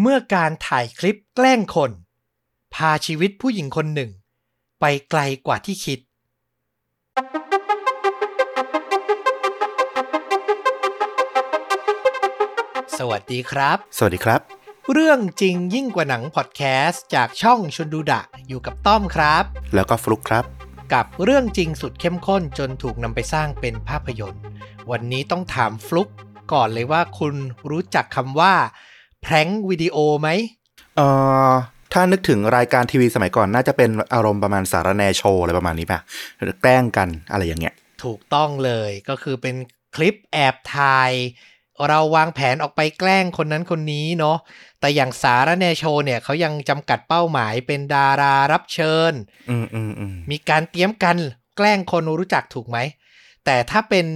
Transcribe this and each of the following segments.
เมื่อการถ่ายคลิปแกล้งคน พาชีวิตผู้หญิงคนหนึ่ง ไปไกลกว่าที่คิด สวัสดีครับ สวัสดีครับ เรื่องจริงยิ่งกว่าหนังพอดแคสต์จากช่องชนดูดะ อยู่กับต้อมครับ แล้วก็ฟลุกครับ กับเรื่องจริงสุดเข้มข้นจนถูกนำไปสร้างเป็นภาพยนตร์ วันนี้ต้องถามฟลุกก่อนเลยว่าคุณรู้จักคำว่า แพร้งวิดีโอไหมเอ่อถ้านึกถึงรายการทีวีสมัยก่อนน่าจะเป็นอารมณ์ประมาณสารแนโชว์อะไรประมาณนี้ป่ะแกล้งกันอะไรอย่างเงี้ย ถูกต้องเลยก็คือเป็นคลิปแอบถ่าย เราวางแผนออกไปแกล้งคนนั้นคนนี้เนาะแต่อย่างสารแนโชว์เนี่ยเขายังจำกัดเป้าหมายเป็นดารารับเชิญอืมอืมอืมมีการเตรียมกันแกล้งคนรู้จักถูกไหมแต่ถ้าเป็น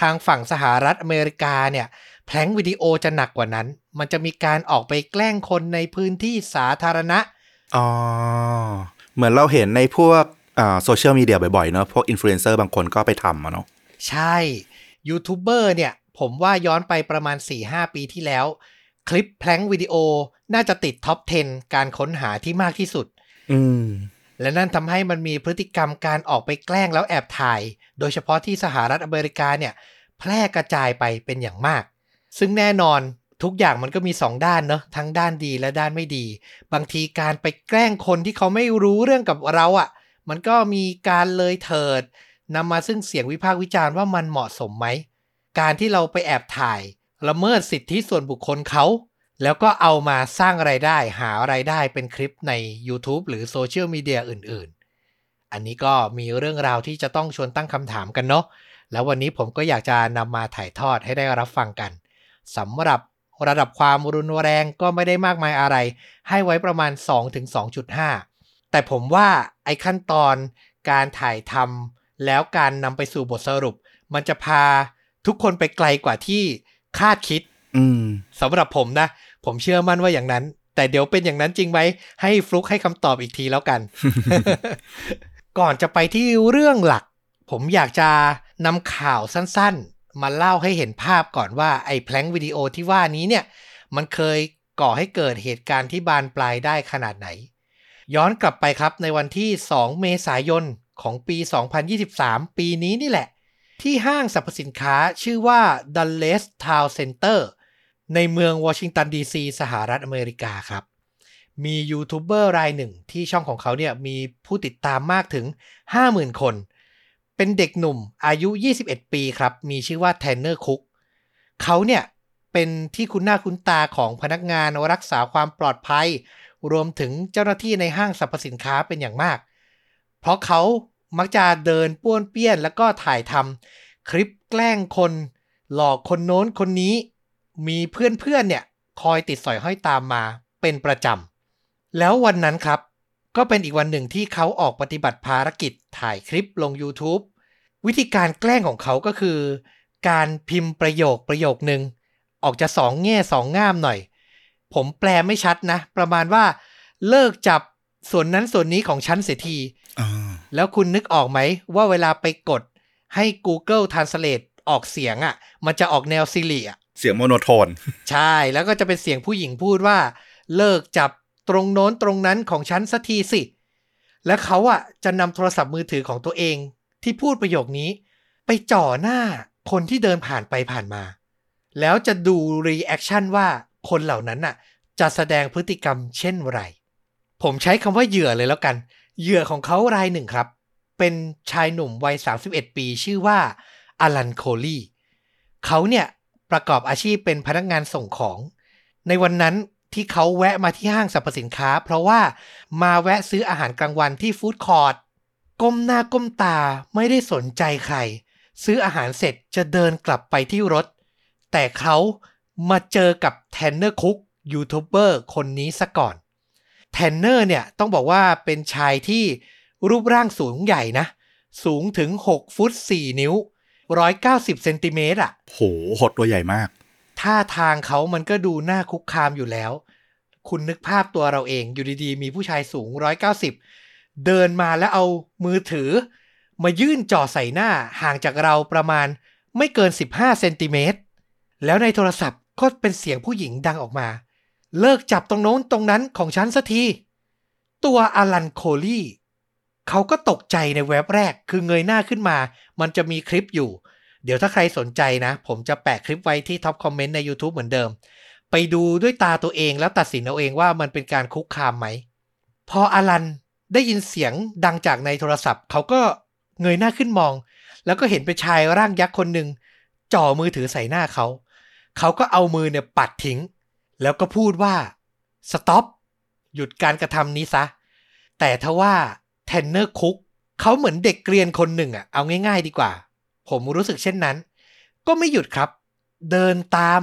ทางฝั่งสหรัฐอเมริกาเนี่ย prank วิดีโอจะหนักกว่านั้น มันจะมีการออกไปแกล้งคนในพื้นที่สาธารณะ อ๋อ เหมือนเราเห็นในพวกอ่าโซเชียลมีเดียบ่อยๆเนอะพวกอินฟลูเอนเซอร์บางคนก็ไปทำอะเนาะใช่ยูทูบเบอร์เนี่ย ผมว่าย้อนไปประมาณ 4-5 ปีที่แล้ว คลิป prank วิดีโอน่าจะติดท็อป 10 การค้นหาที่มากที่สุด อืมและนั่นทำให้มันมีพฤติกรรมการออกไปแกล้งแล้วแอบถ่าย โดยเฉพาะที่สหรัฐอเมริกาเนี่ย แพร่กระจายไปเป็นอย่างมาก ซึ่งแน่นอนทุกอย่างมันก็มี 2 ด้านเนอะทั้งด้านดีและด้านไม่ดี บางทีการไปแกล้งคนที่เขาไม่รู้เรื่องกับเราอะ่ะ มันก็มีการเลยเถิดนำมาซึ่งเสียงวิพากษ์วิจารณ์ว่ามันเหมาะสมไหม การที่เราไปแอบถ่าย ละเมิดสิทธิส่วนบุคคลเขา แล้วก็เอามาสร้างไรายได้ หาไรายได้เป็นคลิปใน YouTube หรือโซเชียลมีเดียอื่น ๆ อันนี้ก็มีเรื่องราวที่จะต้องชวนตั้งคำถามกันเนาะแล้ววันนี้ผมก็อยากจะนำมาถ่ายทอดให้ได้รับฟังกัน สำหรับระดับความรุนแรงก็ไม่ได้มากมายอะไร ให้ไว้ประมาณ 2-2.5 แต่ผมว่าไอ้ขั้นตอนการถ่ายทำแล้วการนำไปสู่บทสรุป มันจะพาทุกคนไปไกลกว่าที่คาดคิดอืมสำหรับผมนะ ผมเชื่อมั่นว่าอย่างนั้น แต่เดี๋ยวเป็นอย่างนั้นจริงไหม ให้ฟลุกให้คำตอบอีกทีแล้วกัน ก่อนจะไปที่เรื่องหลัก ผมอยากจะนำข่าวสั้นๆ มาเล่าให้เห็นภาพก่อนว่าไอ้แพลงวิดีโอที่ว่านี้เนี่ย มันเคยก่อให้เกิดเหตุการณ์ที่บานปลายได้ขนาดไหน ย้อนกลับไปครับในวันที่ 2 เมษายนของปี 2023 ปีนี้นี่แหละ ที่ห้างสรรพสินค้าชื่อว่า Dulles Town Center ในเมืองวอชิงตันดีซีสหรัฐอเมริกาครับ มียูทูบเบอร์รายหนึ่งที่ช่องของเขาเนี่ยมีผู้ติดตามมากถึง 50,000 คนเป็นเด็กหนุ่มอายุ 21 ปีครับ มีชื่อว่าแทนเนอร์คุกเขาเนี่ยเป็นที่คุ้นหน้าคุ้นตาของพนักงานรักษาความปลอดภัย รวมถึงเจ้าหน้าที่ในห้างสรรพสินค้าเป็นอย่างมาก เพราะเขามักจะเดินป้วนเปี้ยนแล้วก็ถ่ายทำคลิปแกล้งคน หลอกคนโน้นคนนี้ มีเพื่อนๆเนี่ยคอยติดสอยห้อยตามมาเป็นประจำแล้ววันนั้นครับ ก็เป็นอีกวันหนึ่งที่เขาออกปฏิบัติภารกิจถ่ายคลิปลง YouTube วิธีการแกล้งของเขาก็คือ การพิมพ์ประโยคประโยคนึงออกจะสองแง่สองง่ามหน่อย ผมแปลไม่ชัดนะ ประมาณว่าเลิกจับส่วนนั้นส่วนนี้ของฉันเสียทีอ่าแล้วคุณนึกออกไหม ว่าเวลาไปกดให้ Google Translate ออกเสียงอะ่ะ มันจะออกแนวซิลิอะ เสียงโมโนโทน ใช่แล้วก็จะเป็นเสียงผู้หญิงพูดว่า เลิกจับ ตรงโน้นตรงนั้นของฉันสักทีสิ แล้วเขาอะจะนำโทรศัพท์มือถือของตัวเอง ที่พูดประโยคนี้ ไปจ่อหน้าคนที่เดินผ่านไปผ่านมา แล้วจะดู reaction ว่าคนเหล่านั้นน่ะ จะแสดงพฤติกรรมเช่นไร ผมใช้คำว่าเหยื่อเลยแล้วกัน เหยื่อของเขารายหนึ่งครับ เป็นชายหนุ่มวัย 31 ปีชื่อว่าอลันโคลีเขาเนี่ยประกอบอาชีพเป็นพนักงานส่งของ ในวันนั้น ที่เขาแวะมาที่ห้างสรรพสินค้า เพราะว่ามาแวะซื้ออาหารกลางวันที่ food courtก้มหน้าก้มตาไม่ได้สนใจใคร ซื้ออาหารเสร็จจะเดินกลับไปที่รถ แต่เขามาเจอกับแทนเนอร์คุกยูทูบเบอร์คนนี้ซะก่อนแทนเนอร์เนี่ยต้องบอกว่าเป็นชายที่รูปร่างสูงใหญ่นะ สูงถึง 6 ฟุต 4 นิ้ว 190 เซนติเมตรอะโหหดตัวใหญ่มาก ท่าทางเขามันก็ดูน่าคุกคามอยู่แล้ว คุณนึกภาพตัวเราเอง อยู่ดีๆ มีผู้ชายสูง 190 เดินมาแล้วเอามือถือ มายื่นจ่อใส่หน้าห่างจากเราประมาณไม่เกิน 15เซนติเมตรแล้วในโทรศัพท์ก็เป็นเสียงผู้หญิงดังออกมา เลิกจับตรงโน้นตรงนั้นของฉันสักที ตัวอลันโคลี่ เขาก็ตกใจในเว็บแรกคือเงยหน้าขึ้นมา มันจะมีคลิปอยู่ เดี๋ยวถ้าใครสนใจนะ ผมจะแปะคลิปไว้ที่ท็อปคอมเมนต์ใน YouTube เหมือนเดิม ไปดูด้วยตาตัวเองแล้วตัดสินเอาเองว่ามันเป็นการคุกคามไหม พออลันได้ยินเสียงดังจากในโทรศัพท์ เขาก็เงยหน้าขึ้นมอง แล้วก็เห็นเป็นชายร่างยักษ์คนหนึ่งจ่อมือถือใส่หน้าเขา เขาก็เอามือเนี่ยปัดทิ้ง แล้วก็พูดว่า stop หยุดการกระทำนี้ซะ แต่ทว่าแทนเนอร์คุกเขาเหมือนเด็กเกรียนคนหนึ่งอะเอาง่าย ๆ ดีกว่า ผมรู้สึกเช่นนั้น ก็ไม่หยุดครับ เดินตาม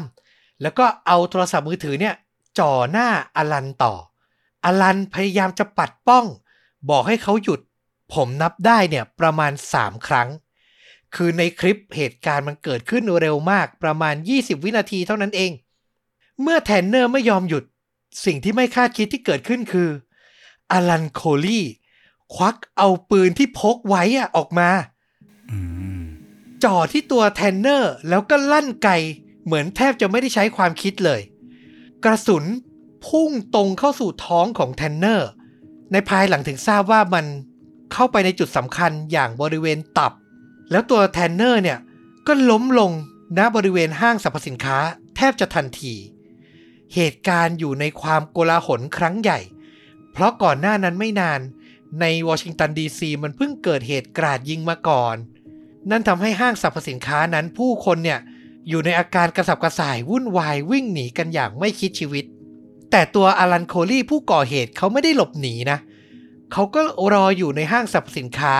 แล้วก็เอาโทรศัพท์มือถือเนี่ยจ่อหน้าอลันต่อ อลันพยายามจะปัดป้อง บอกให้เขาหยุด ผมนับได้เนี่ยประมาณ 3 ครั้ง คือในคลิปเหตุการณ์มันเกิดขึ้นเร็วมากประมาณ 20 วินาทีเท่านั้นเอง เมื่อแทนเนอร์ไม่ยอมหยุด สิ่งที่ไม่คาดคิดที่เกิดขึ้นคือ อลันโคลี่ ควักเอาปืนที่พกไว้อะออกมาอืมจ่อที่ตัวแทนเนอร์แล้วก็ลั่นไก เหมือนแทบจะไม่ได้ใช้ความคิดเลย กระสุนพุ่งตรงเข้าสู่ท้องของแทนเนอร์ ในภายหลังถึงทราบว่ามันเข้าไปในจุดสำคัญอย่างบริเวณตับ แล้วตัวแทนเนอร์เนี่ย ก็ล้มลงณบริเวณห้างสรรพสินค้าแทบจะทันที เหตุการณ์อยู่ในความโกลาหลครั้งใหญ่ เพราะก่อนหน้านั้นไม่นาน ในวอชิงตันดีซีมันเพิ่งเกิดเหตุกราดยิงมาก่อน นั่นทำให้ห้างสรรพสินค้านั้นผู้คนเนี่ย อยู่ในอาการกระสับกระส่ายวุ่นวายวิ่งหนีกันอย่างไม่คิดชีวิต แต่ตัวอลันโคลี่ผู้ก่อเหตุเขาไม่ได้หลบหนีนะ เขาก็รออยู่ในห้างสรรพสินค้า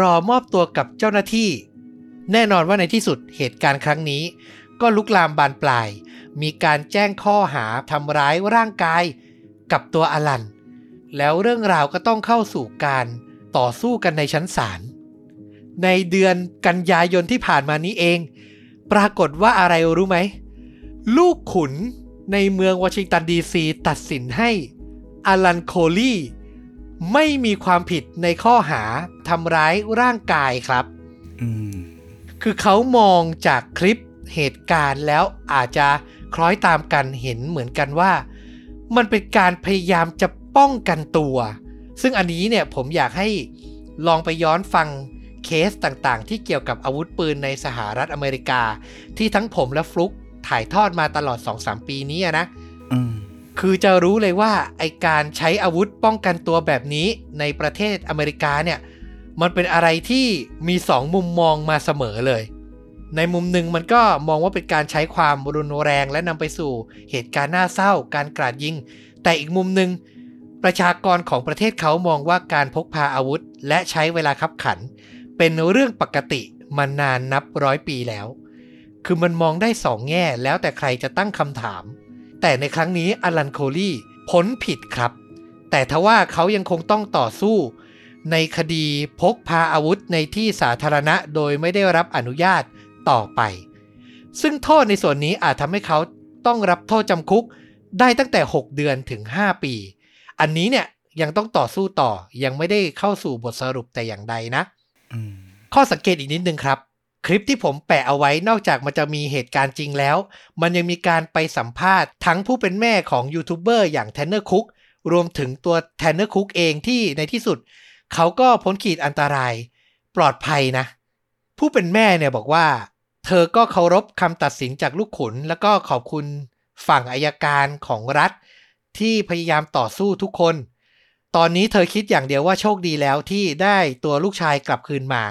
รอมอบตัวกับเจ้าหน้าที่ แน่นอนว่าในที่สุดเหตุการณ์ครั้งนี้ ก็ลุกลามบานปลาย มีการแจ้งข้อหาทำร้ายร่างกาย กับตัวอลัน แล้วเรื่องราวก็ต้องเข้าสู่การต่อสู้กันในชั้นศาลในเดือนกันยายนที่ผ่านมานี้เอง ปรากฏว่าอะไรรู้ไหม ลูกขุนในเมืองวอชิงตันดีซีตัดสินให้อลันโคลี่ไม่มีความผิดในข้อหาทำร้ายร่างกายครับอืมคือเขามองจากคลิปเหตุการณ์แล้วอาจจะคล้อยตามกันเห็นเหมือนกันว่า มันเป็นการพยายามจะป้องกันตัว ซึ่งอันนี้เนี่ยผมอยากให้ลองไปย้อนฟัง เคสต่างๆ ที่เกี่ยวกับอาวุธปืนในสหรัฐอเมริกา ที่ทั้งผมและฟลุกถ่ายทอดมาตลอด 2-3 ปีนี้อะนะอืมคือจะรู้เลยว่าไอการใช้อาวุธป้องกันตัวแบบนี้ในประเทศอเมริกาเนี่ย มันเป็นอะไรที่มีสองมุมมองมาเสมอเลย ในมุมหนึ่งมันก็มองว่าเป็นการใช้ความรุนแรงและนำไปสู่เหตุการณ์น่าเศร้า การกราดยิง แต่อีกมุมหนึ่งประชากรของประเทศเขามองว่าการพกพาอาวุธ และใช้เวลาคับขัน เป็นเรื่องปกติมานานนับร้อยปีแล้ว คือมันมองได้สองแง่แล้วแต่ใครจะตั้งคำถาม แต่ในครั้งนี้อลันโคลี่พ้นผิดครับ แต่ทว่าเขายังคงต้องต่อสู้ ในคดีพกพาอาวุธในที่สาธารณะโดยไม่ได้รับอนุญาตต่อไป ซึ่งโทษในส่วนนี้อาจทำให้เขาต้องรับโทษจำคุกได้ตั้งแต่ 6 เดือนถึง 5 ปี อันนี้เนี่ยยังต้องต่อสู้ต่อยังไม่ได้เข้าสู่บทสรุปแต่อย่างใดนะ ข้อสังเกตอีกนิดนึงครับ คลิปที่ผมแปะเอาไว้นอกจากมันจะมีเหตุการณ์จริงแล้ว มันยังมีการไปสัมภาษณ์ทั้งผู้เป็นแม่ของยูทูบเบอร์อย่างแทนเนอร์คุกรวมถึงตัวแทนเนอร์คุกเองที่ในที่สุด เขาก็พ้นขีดอันตราย ปลอดภัยนะ ผู้เป็นแม่เนี่ยบอกว่า เธอก็เคารพคำตัดสินจากลูกขุน แล้วก็ขอบคุณฝั่งอัยการของรัฐ ที่พยายามต่อสู้ทุกคน ตอนนี้เธอคิดอย่างเดียวว่าโชคดีแล้วที่ได้ตัวลูกชายกลับคืนมา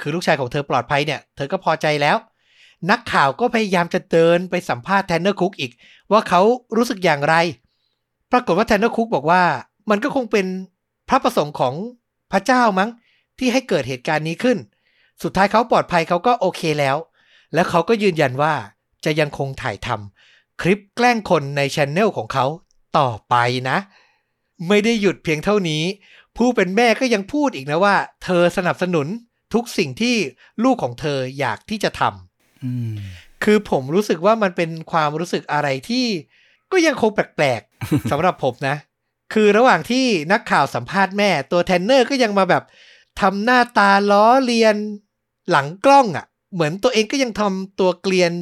คือลูกชายของเธอปลอดภัยเนี่ย เธอก็พอใจแล้ว นักข่าวก็พยายามจะเดินไปสัมภาษณ์แทนเนอร์คุกอีก ว่าเขารู้สึกอย่างไร ปรากฏว่าแทนเนอร์คุกบอกว่า มันก็คงเป็นพระประสงค์ของพระเจ้ามั้ง ที่ให้เกิดเหตุการณ์นี้ขึ้น สุดท้ายเขาปลอดภัยเขาก็โอเคแล้ว แล้วเขาก็ยืนยันว่าจะยังคงถ่ายทำคลิปแกล้งคนในช anel ของเขาต่อไปนะ ไม่ได้หยุดเพียงเท่านี้ ผู้เป็นแม่ก็ยังพูดอีกนะว่า เธอสนับสนุนทุกสิ่งที่ลูกของเธออยากที่จะทอืมคือผมรู้สึกว่ามันเป็นความรู้สึกอะไรที่ ก็ยังคงแปลกๆสำหรับผมนะ คือระหว่างที่นักข่าวสัมภาษณ์แม่ตัวแทนเนอร์ก็ยังมาแบบทำหน้าตาล้อเลียนหลังกล้องอะ่ะ เหมือนตัวเองก็ยังทำตัวเกรียน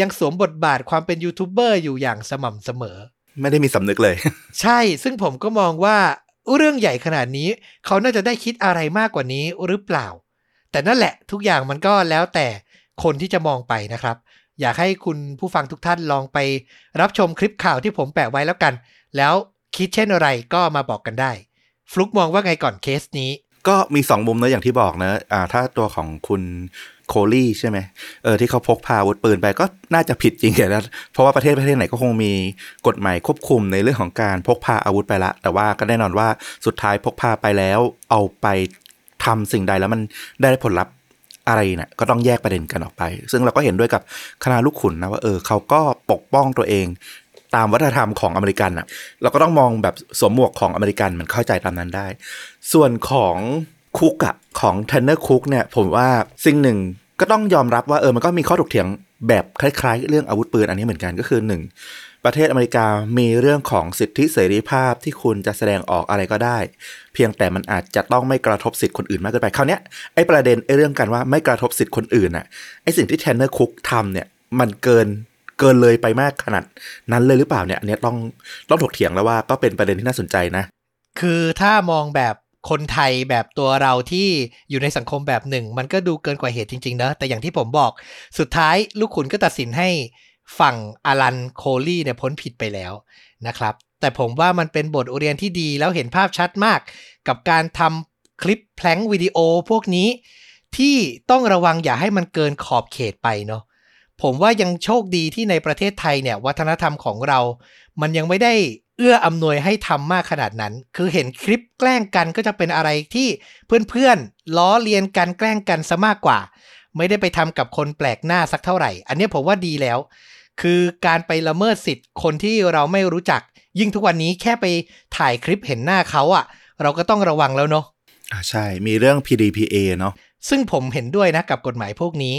ยังสวมบทบาทความเป็นยูทูบเบอร์อยู่อย่างสม่ำเสมอ ไม่ได้มีสำนึกเลย ใช่ ซึ่งผมก็มองว่าเรื่องใหญ่ขนาดนี้ เขาน่าจะได้คิดอะไรมากกว่านี้หรือเปล่า แต่นั่นแหละทุกอย่างมันก็แล้วแต่คนที่จะมองไปนะครับ อยากให้คุณผู้ฟังทุกท่านลองไปรับชมคลิปข่าวที่ผมแปะไว้แล้วกัน แล้วคิดเช่นอะไรก็มาบอกกันได้ ฟลุกมองว่าไงก่อนเคสนี้ ก็มีสองมุมนะอย่างที่บอกนะอ่าถ้าตัวของคุณ โคลี่ใช่ไหมเออที่เขาพกพาอาวุธปืนไปก็น่าจะผิดจริงแหละเพราะว่าประเทศประเทศไหนก็คงมีกฎหมายควบคุมในเรื่องของการพกพาอาวุธไปละ แต่ว่าก็แน่นอนว่าสุดท้ายพกพาไปแล้วเอาไปทำสิ่งใดแล้วมันได้ผลลัพธ์อะไรเนี่ยก็ต้องแยกประเด็นกันออกไป ซึ่งเราก็เห็นด้วยกับคณะลูกขุนนะว่าเออเขาก็ปกป้องตัวเองตามวัฒนธรรมของอเมริกันอะ เราก็ต้องมองแบบสวมหมวกของอเมริกันมันเข้าใจตามนั้นได้ ส่วนของ คุกอะของเทนเนอร์คุกเนี่ยผมว่าสิ่งหนึ่งก็ต้องยอมรับว่าเออมันก็มีข้อถกเถียงแบบคล้ายๆ เรื่องอาวุธปืนอันนี้เหมือนกันก็คือหนึ่งประเทศอเมริกามีเรื่องของสิทธิเสรีภาพที่คุณจะแสดงออกอะไรก็ได้ เพียงแต่มันอาจจะต้องไม่กระทบสิทธิคนอื่นมากเกินไปคราวเนี้ยไอ้ประเด็นไอ้เรื่องกันว่าไม่กระทบสิทธิคนอื่นน่ะไอ้สิ่งที่เทนเนอร์คุกทำเนี่ยมันเกินเกินเลยไปมากขนาดนั้นเลยหรือเปล่าเนี่ยอันนี้ต้องต้องถกเถียงแล้วว่าก็เป็นประเด็นที่น่าสนใจนะ คือถ้ามองแบบ คนไทยแบบตัวเราที่อยู่ในสังคมแบบหนึ่ง มันก็ดูเกินกว่าเหตุจริงๆนะแต่อย่างที่ผมบอกสุดท้ายลูกขุนก็ตัดสินให้ฝั่งอารันโคลี่เนี่ยพ้นผิดไปแล้วนะครับ แต่ผมว่ามันเป็นบทเรียนที่ดีแล้วเห็นภาพชัดมาก กับการทำคลิปแพลงวิดีโอพวกนี้ ที่ต้องระวังอย่าให้มันเกินขอบเขตไปเนาะผมว่ายังโชคดีที่ในประเทศไทยเนี่ยวัฒนธรรมของเรา มันยังไม่ได้ เอื้ออำนวยให้ทำมากขนาดนั้น คือเห็นคลิปแกล้งกันก็จะเป็นอะไรที่เพื่อนๆล้อเลียนกันแกล้งกันซะมากกว่า ไม่ได้ไปทำกับคนแปลกหน้าสักเท่าไหร่ อันนี้ผมว่าดีแล้ว คือการไปละเมิดสิทธิ์คนที่เราไม่รู้จัก ยิ่งทุกวันนี้แค่ไปถ่ายคลิปเห็นหน้าเขาอะเราก็ต้องระวังแล้วเนาะอ่าใช่มีเรื่อง PDPA เนาะซึ่งผมเห็นด้วยนะกับกฎหมายพวกนี้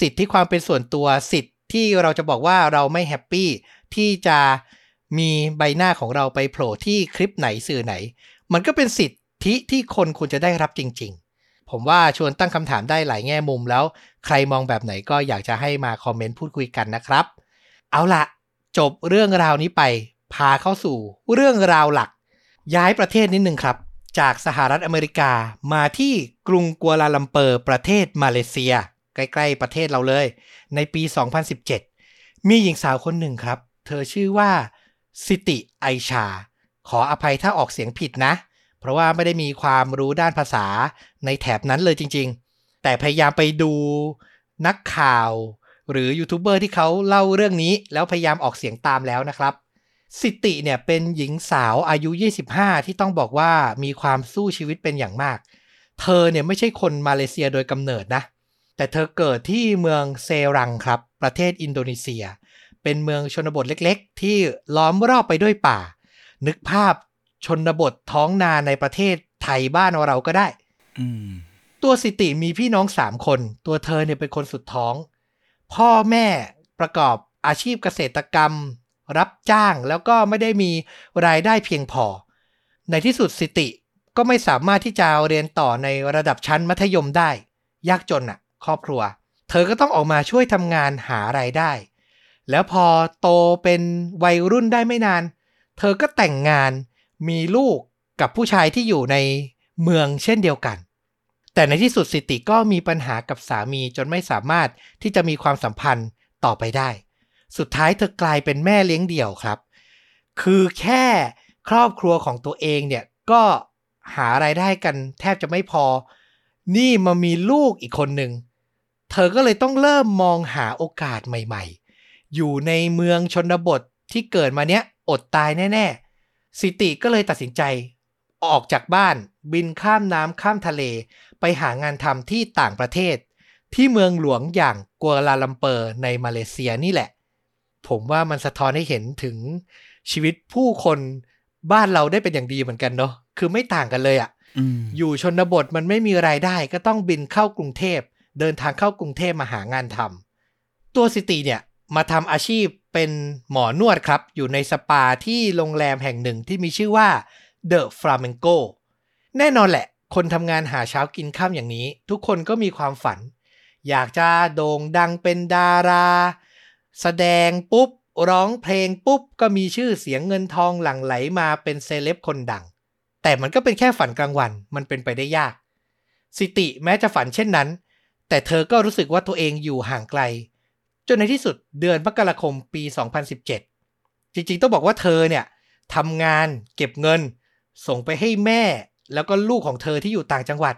สิทธิความเป็นส่วนตัวสิทธิ์ที่เราจะบอกว่าเราไม่ happy ที่จะ มีใบหน้าของเราไปโผล่ที่คลิปไหนสื่อไหน มันก็เป็นสิทธิที่คนควรจะได้รับจริง ๆ ผมว่าชวนตั้งคำถามได้หลายแง่มุมแล้ว ใครมองแบบไหนก็อยากจะให้มาคอมเมนต์พูดคุยกันนะครับ เอาละจบเรื่องราวนี้ไปพาเข้าสู่เรื่องราวหลัก ย้ายประเทศนิดนึงครับ จากสหรัฐอเมริกามาที่กรุงกัวลาลัมเปอร์ประเทศมาเลเซีย ใกล้ๆประเทศเราเลย ในปี 2017 มีหญิงสาวคนหนึ่งครับ เธอชื่อว่า สิติไอชา ขออภัยถ้าออกเสียงผิดนะ เพราะว่าไม่ได้มีความรู้ด้านภาษาในแถบนั้นเลยจริง ๆ แต่พยายามไปดูนักข่าว หรือยูทูบเบอร์ที่เขาเล่าเรื่องนี้ แล้วพยายามออกเสียงตามแล้วนะครับสิติเนี่ยเป็นหญิงสาวอายุ 25 ที่ต้องบอกว่ามีความสู้ชีวิตเป็นอย่างมาก เธอเนี่ยไม่ใช่คนมาเลเซียโดยกำเนิดนะ แต่เธอเกิดที่เมืองเซรังครับ ประเทศอินโดนีเซีย เป็นเมืองชนบทเล็กๆ ที่ล้อมรอบไปด้วยป่า นึกภาพชนบทท้องนาในประเทศไทยบ้านเราก็ได้อืมตัวสิติมีพี่น้องสามคน ตัวเธอเนี่ยเป็นคนสุดท้อง พ่อแม่ประกอบอาชีพเกษตรกรรม รับจ้างแล้วก็ไม่ได้มีรายได้เพียงพอ ในที่สุดสิติก็ไม่สามารถที่จะเรียนต่อในระดับชั้นมัธยมได้ ยากจนอะครอบครัว เธอก็ต้องออกมาช่วยทำงานหารายได้ แล้วพอโตเป็นวัยรุ่นได้ไม่นาน เธอก็แต่งงานมีลูกกับผู้ชายที่อยู่ในเมืองเช่นเดียวกัน แต่ในที่สุดสิติก็มีปัญหากับสามีจนไม่สามารถที่จะมีความสัมพันธ์ต่อไปได้ สุดท้ายเธอกลายเป็นแม่เลี้ยงเดี่ยวครับ คือแค่ครอบครัวของตัวเองเนี่ยก็หารายได้กันแทบจะไม่พอ นี่มามีลูกอีกคนหนึ่ง เธอก็เลยต้องเริ่มมองหาโอกาสใหม่ ๆ อยู่ในเมืองชนบทที่เกิดมาเนี้ยอดตายแน่ๆ สิติก็เลยตัดสินใจออกจากบ้านบินข้ามน้ำข้ามทะเล ไปหางานทำที่ต่างประเทศ ที่เมืองหลวงอย่างกัวลาลัมเปอร์ในมาเลเซียนี่แหละ ผมว่ามันสะท้อนให้เห็นถึงชีวิตผู้คนบ้านเราได้เป็นอย่างดีเหมือนกันเนาะคือไม่ต่างกันเลยอะอืมอยู่ชนบทมันไม่มีรายได้ก็ต้องบินเข้ากรุงเทพ เดินทางเข้ากรุงเทพมาหางานทำตัวสิติเนี่ย มาทำอาชีพเป็นหมอนวดครับ อยู่ในสปาที่โรงแรมแห่งหนึ่งที่มีชื่อว่า The Flamenco แน่นอนแหละ คนทำงานหาเช้ากินข้ามอย่างนี้ ทุกคนก็มีความฝัน อยากจะโด่งดังเป็นดารา แสดงปุ๊บ ร้องเพลงปุ๊บ ก็มีชื่อเสียงเงินทองหลั่งไหลมาเป็นเซเลบคนดัง แต่มันก็เป็นแค่ฝันกลางวันมันเป็นไปได้ยาก สิติแม้จะฝันเช่นนั้น แต่เธอก็รู้สึกว่าตัวเองอยู่ห่างไกล นในที่สุดเดือนมกราคมปี 2017 จริงๆ ต้องบอกว่าเธอเนี่ยทำงานเก็บเงิน ส่งไปให้แม่ แล้วก็ลูกของเธอที่อยู่ต่างจังหวัด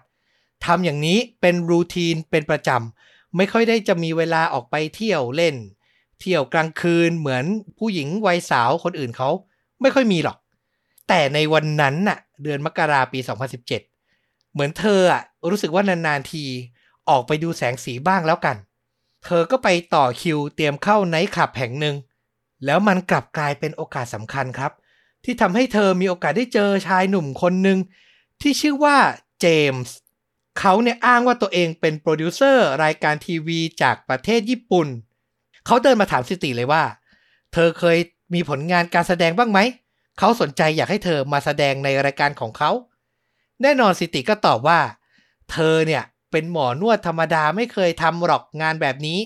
ทำอย่างนี้เป็นรูทีนเป็นประจำไม่ค่อยได้จะมีเวลาออกไปเที่ยวเล่น เที่ยวกลางคืนเหมือนผู้หญิงวัยสาวคนอื่นเขาไม่ค่อยมีหรอก แต่ในวันนั้นน่ะ เดือนมกราปี 2017 เหมือนเธออะรู้สึกว่านานๆทีออกไปดูแสงสีบ้างแล้วกัน เธอก็ไปต่อคิวเตรียมเข้าไนท์คลับแห่งหนึ่ง แล้วมันกลับกลายเป็นโอกาสสำคัญครับ ที่ทำให้เธอมีโอกาสได้เจอชายหนุ่มคนหนึ่งที่ชื่อว่าเจมส์เขาเนี่ยอ้างว่าตัวเองเป็นโปรดิวเซอร์รายการทีวีจากประเทศญี่ปุ่น เขาเดินมาถามสิติเลยว่า เธอเคยมีผลงานการแสดงบ้างไหม เขาสนใจอยากให้เธอมาแสดงในรายการของเขา แน่นอนสิติก็ตอบว่า เธอเนี่ย เป็นหมอนวดธรรมดาไม่เคยทำหรอกงานแบบนี้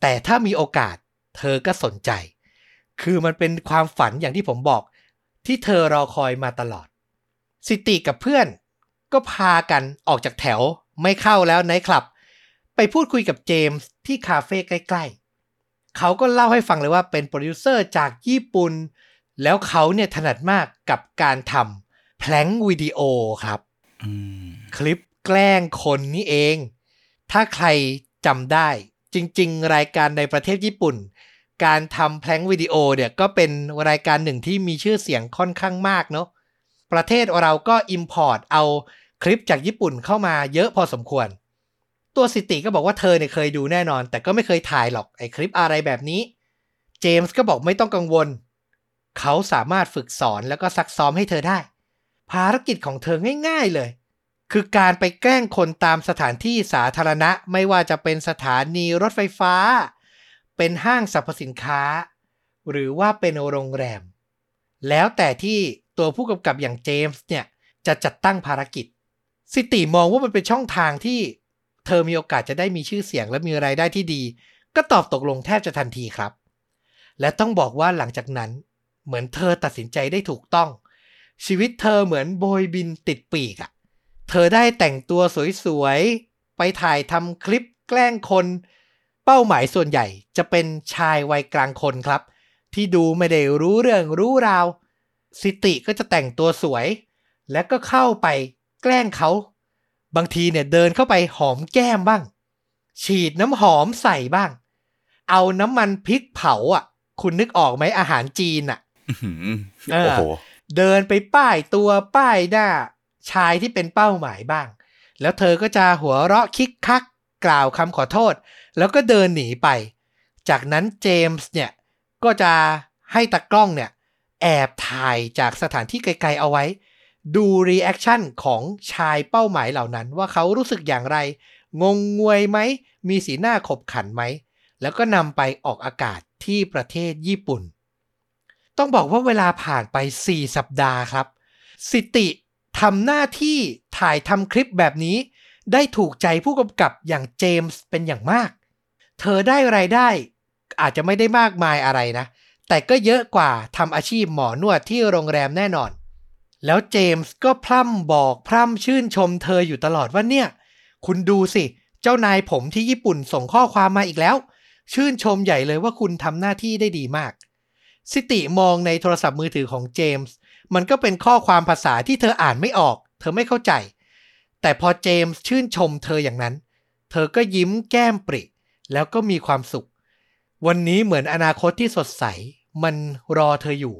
แต่ถ้ามีโอกาสเธอก็สนใจ คือมันเป็นความฝันอย่างที่ผมบอก ที่เธอรอคอยมาตลอด สิติกับเพื่อนก็พากันออกจากแถวไม่เข้าแล้วไนท์คลับ ไปพูดคุยกับเจมส์ที่คาเฟ่ใกล้ๆ เขาก็เล่าให้ฟังเลยว่าเป็นโปรดิวเซอร์จากญี่ปุ่น แล้วเขาเนี่ยถนัดมากกับการทำ prank วิดีโอครับ คลิป แกล้งคนนี่เอง ถ้าใครจำได้ จริง ๆ รายการในประเทศญี่ปุ่น การทำแพลงวิดีโอเนี่ยก็เป็นรายการหนึ่งที่มีชื่อเสียงค่อนข้างมากเนาะประเทศเราก็ Import เอาคลิปจากญี่ปุ่นเข้ามาเยอะพอสมควร ตัวสิติก็บอกว่าเธอเนี่ยเคยดูแน่นอน แต่ก็ไม่เคยถ่ายหรอกไอ้คลิปอะไรแบบนี้ เจมส์ก็บอกไม่ต้องกังวล เขาสามารถฝึกสอนแล้วก็ซักซ้อมให้เธอได้ ภารกิจของเธอง่าย ๆเลย คือการไปแกล้งคนตามสถานที่สาธารณะ ไม่ว่าจะเป็นสถานีรถไฟฟ้า เป็นห้างสรรพสินค้า หรือว่าเป็นโรงแรม แล้วแต่ที่ตัวผู้กำกับอย่างเจมส์เนี่ย จะจัดตั้งภารกิจ สิติมองว่ามันเป็นช่องทางที่เธอมีโอกาสจะได้มีชื่อเสียงและมีรายได้ที่ดี ก็ตอบตกลงแทบจะทันทีครับ และต้องบอกว่าหลังจากนั้น เหมือนเธอตัดสินใจได้ถูกต้อง ชีวิตเธอเหมือนโบยบินติดปีกอะ เธอได้แต่งตัวสวยๆ ไปถ่ายทำคลิปแกล้งคน เป้าหมายส่วนใหญ่จะเป็นชายวัยกลางคนครับ ที่ดูไม่ได้รู้เรื่องรู้ราว สิติก็จะแต่งตัวสวย และก็เข้าไปแกล้งเขา บางทีเนี่ยเดินเข้าไปหอมแก้มบ้าง ฉีดน้ำหอมใส่บ้าง เอาน้ำมันพริกเผาอะ คุณนึกออกไหมอาหารจีนอะโอ้โหเดินไปป้ายตัวป้ายหน้า ชายที่เป็นเป้าหมายบ้าง แล้วเธอก็จะหัวเราะคิกคักกล่าวคำขอโทษ แล้วก็เดินหนีไป จากนั้นเจมส์เนี่ย ก็จะให้ตากล้องเนี่ย แอบถ่ายจากสถานที่ไกลๆเอาไว้ ดู reaction ของชายเป้าหมายเหล่านั้น ว่าเขารู้สึกอย่างไร งงงวยไหม มีสีหน้าขบขันไหม แล้วก็นำไปออกอากาศที่ประเทศญี่ปุ่น ต้องบอกว่าเวลาผ่านไป 4 สัปดาห์ครับ สิติ ทำหน้าที่ถ่ายทำคลิปแบบนี้ ได้ถูกใจผู้กำกับอย่างเจมส์เป็นอย่างมาก เธอได้ไรายได้ อาจจะไม่ได้มากมายอะไรนะ แต่ก็เยอะกว่าทำอาชีพหมอนวดที่โรงแรมแน่นอน แล้วเจมส์ก็พร่ำบอกพร่ำชื่นชมเธออยู่ตลอดว่าเนี่ย คุณดูสิ เจ้านายผมที่ญี่ปุ่นส่งข้อความมาอีกแล้ว ชื่นชมใหญ่เลยว่าคุณทำหน้าที่ได้ดีมาก สิติมองในโทรศัพท์มือถือของเจมส์ มันก็เป็นข้อความภาษาที่เธออ่านไม่ออก เธอไม่เข้าใจ แต่พอเจมส์ชื่นชมเธออย่างนั้น เธอก็ยิ้มแก้มปริ แล้วก็มีความสุข วันนี้เหมือนอนาคตที่สดใส มันรอเธออยู่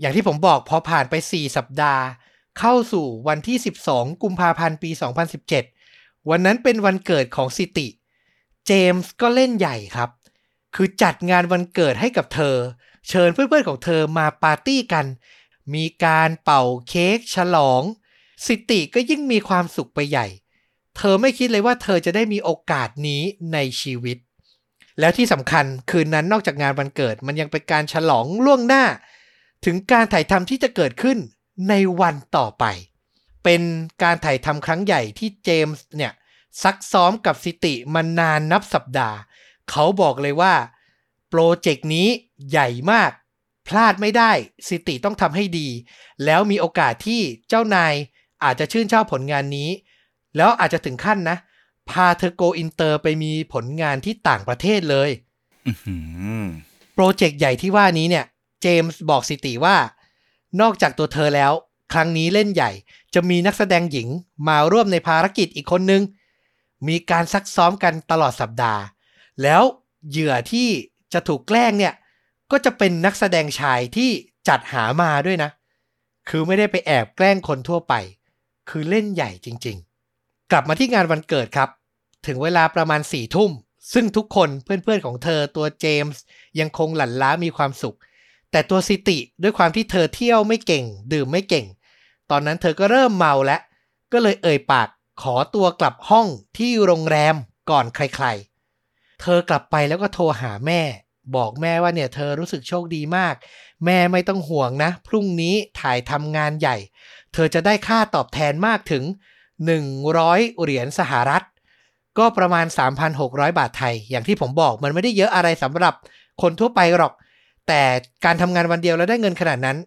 อย่างที่ผมบอกพอผ่านไป 4 สัปดาห์ เข้าสู่วันที่ 12 กุมภาพันธ์ปี 2017 วันนั้นเป็นวันเกิดของซิติ เจมส์ก็เล่นใหญ่ครับ คือจัดงานวันเกิดให้กับเธอ เชิญเพื่อนๆของเธอมาปาร์ตี้กัน มีการเป่าเค้กฉลองซิติก็ยิ่งมีความสุขไปใหญ่ เธอไม่คิดเลยว่าเธอจะได้มีโอกาสนี้ในชีวิต แล้วที่สำคัญคืนนั้นนอกจากงานวันเกิดมันยังเป็นการฉลองล่วงหน้า ถึงการถ่ายทำที่จะเกิดขึ้นในวันต่อไป เป็นการถ่ายทำครั้งใหญ่ที่เจมส์เนี่ยซักซ้อมกับสิติมานานนับสัปดาห์ เขาบอกเลยว่า โปรเจกต์นี้ใหญ่มาก พลาดไม่ได้ สิติต้องทำให้ดี แล้วมีโอกาสที่เจ้านายอาจจะชื่นชอบผลงานนี้ แล้วอาจจะถึงขั้นนะ พาเธอโกอินเตอร์ไปมีผลงานที่ต่างประเทศเลยอื้อหือโปรเจกต์ใหญ่ที่ว่านี้เนี่ย เจมส์บอกสิติว่า นอกจากตัวเธอแล้ว ครั้งนี้เล่นใหญ่ จะมีนักแสดงหญิงมาร่วมในภารกิจอีกคนนึง มีการซักซ้อมกันตลอดสัปดาห์ แล้วเหยื่อที่จะถูกแกล้งเนี่ย ก็จะเป็นนักแสดงชายที่จัดหามาด้วยนะ คือไม่ได้ไปแอบแกล้งคนทั่วไป คือเล่นใหญ่จริง ๆ กลับมาที่งานวันเกิดครับ ถึงเวลาประมาณสี่ทุ่ม ซึ่งทุกคนเพื่อนๆของเธอตัวเจมส์ยังคงหลั่นล้ามีความสุข แต่ตัวซิติด้วยความที่เธอเที่ยวไม่เก่ง ดื่มไม่เก่ง ตอนนั้นเธอก็เริ่มเมาแล้ว ก็เลยเอ่ยปากขอตัวกลับห้องที่โรงแรมก่อนใครๆ เธอกลับไปแล้วก็โทรหาแม่ บอกแม่ว่าเนี่ยเธอรู้สึกโชคดีมาก แม่ไม่ต้องห่วงนะ พรุ่งนี้ถ่ายทำงานใหญ่ เธอจะได้ค่าตอบแทนมากถึง 100 เหรียญสหรัฐ ก็ประมาณ 3,600 บาทไทย อย่างที่ผมบอกมันไม่ได้เยอะอะไรสำหรับคนทั่วไปหรอก แต่การทำงานวันเดียวแล้วได้เงินขนาดนั้น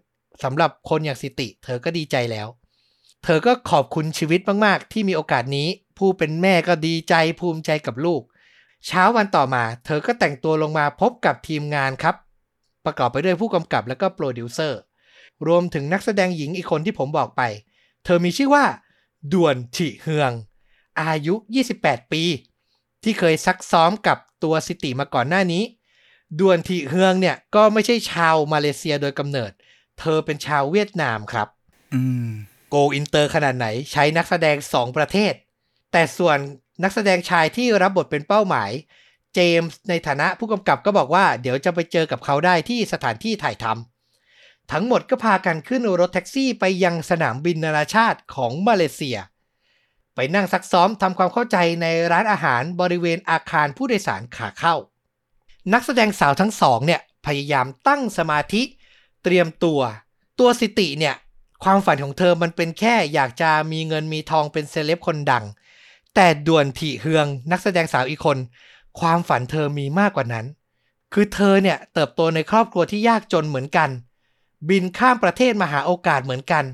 สำหรับคนอย่างสิติ เธอก็ดีใจแล้ว เธอก็ขอบคุณชีวิตมาก ๆ ที่มีโอกาสนี้ ผู้เป็นแม่ก็ดีใจภูมิใจกับลูก เช้าวันต่อมา เธอก็แต่งตัวลงมาพบกับทีมงานครับ ประกอบไปด้วยผู้กำกับและก็โปรดิวเซอร์ รวมถึงนักแสดงหญิงอีกคนที่ผมบอกไป เธอมีชื่อว่าด่วนถิเฮือง อายุ 28 ปี ที่เคยซักซ้อมกับตัวสิติมาก่อนหน้านี้ด่วนถิเฮืองเนี่ยก็ไม่ใช่ชาวมาเลเซียโดยกำเนิด เธอเป็นชาวเวียดนามครับอืมโกอินเตอร์ขนาดไหนใช้นักแสดง2ประเทศ แต่ส่วน นักแสดงชายที่รับบทเป็นเป้าหมาย เจมส์ในฐานะผู้กำกับก็บอกว่าเดี๋ยวจะไปเจอกับเขาได้ที่สถานที่ถ่ายทำทั้งหมดก็พากันขึ้นรถแท็กซี่ไปยังสนามบินนานาชาติของมาเลเซีย ไปนั่งซักซ้อมทำความเข้าใจในร้านอาหารบริเวณอาคารผู้โดยสารขาเข้า นักแสดงสาวทั้งสองเนี่ยพยายามตั้งสมาธิ เตรียมตัว ตัวสิติเนี่ยความฝันของเธอมันเป็นแค่อยากจะมีเงินมีทองเป็นเซเลบคนดัง แต่ด่วนถี่เฮืองนักแสดงสาวอีกคน ความฝันเธอมีมากกว่านั้น คือเธอเนี่ยเติบโตในครอบครัวที่ยากจนเหมือนกัน บินข้ามประเทศมาหาโอกาสเหมือนกัน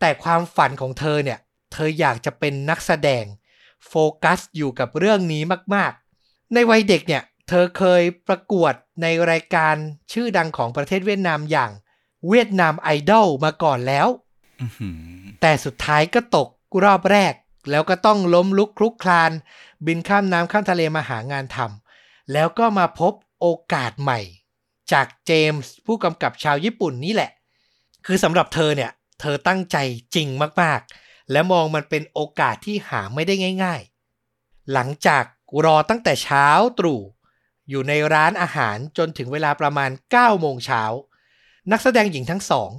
แต่ความฝันของเธอเนี่ย เธออยากจะเป็นนักแสดง โฟกัสอยู่กับเรื่องนี้มากๆ ในวัยเด็กเนี่ย เธอเคยประกวดในรายการชื่อดังของประเทศเวียดนามอย่างเวียดนามไอดอลมาก่อนแล้วอื้อหือแต่สุดท้ายก็ตกรอบแรก แล้วก็ต้องล้มลุกคลุกคลาน บินข้ามน้ำข้ามทะเลมาหางานทำแล้วก็มาพบโอกาสใหม่ จากเจมส์ผู้กำกับชาวญี่ปุ่นนี่แหละ คือสำหรับเธอเนี่ย เธอตั้งใจจริงมากๆ และมองมันเป็นโอกาสที่หาไม่ได้ง่าย ๆ หลังจากรอตั้งแต่เช้าตรู่อยู่ในร้านอาหารจนถึงเวลาประมาณ 9 โมงเช้า นักแสดงหญิงทั้งสอง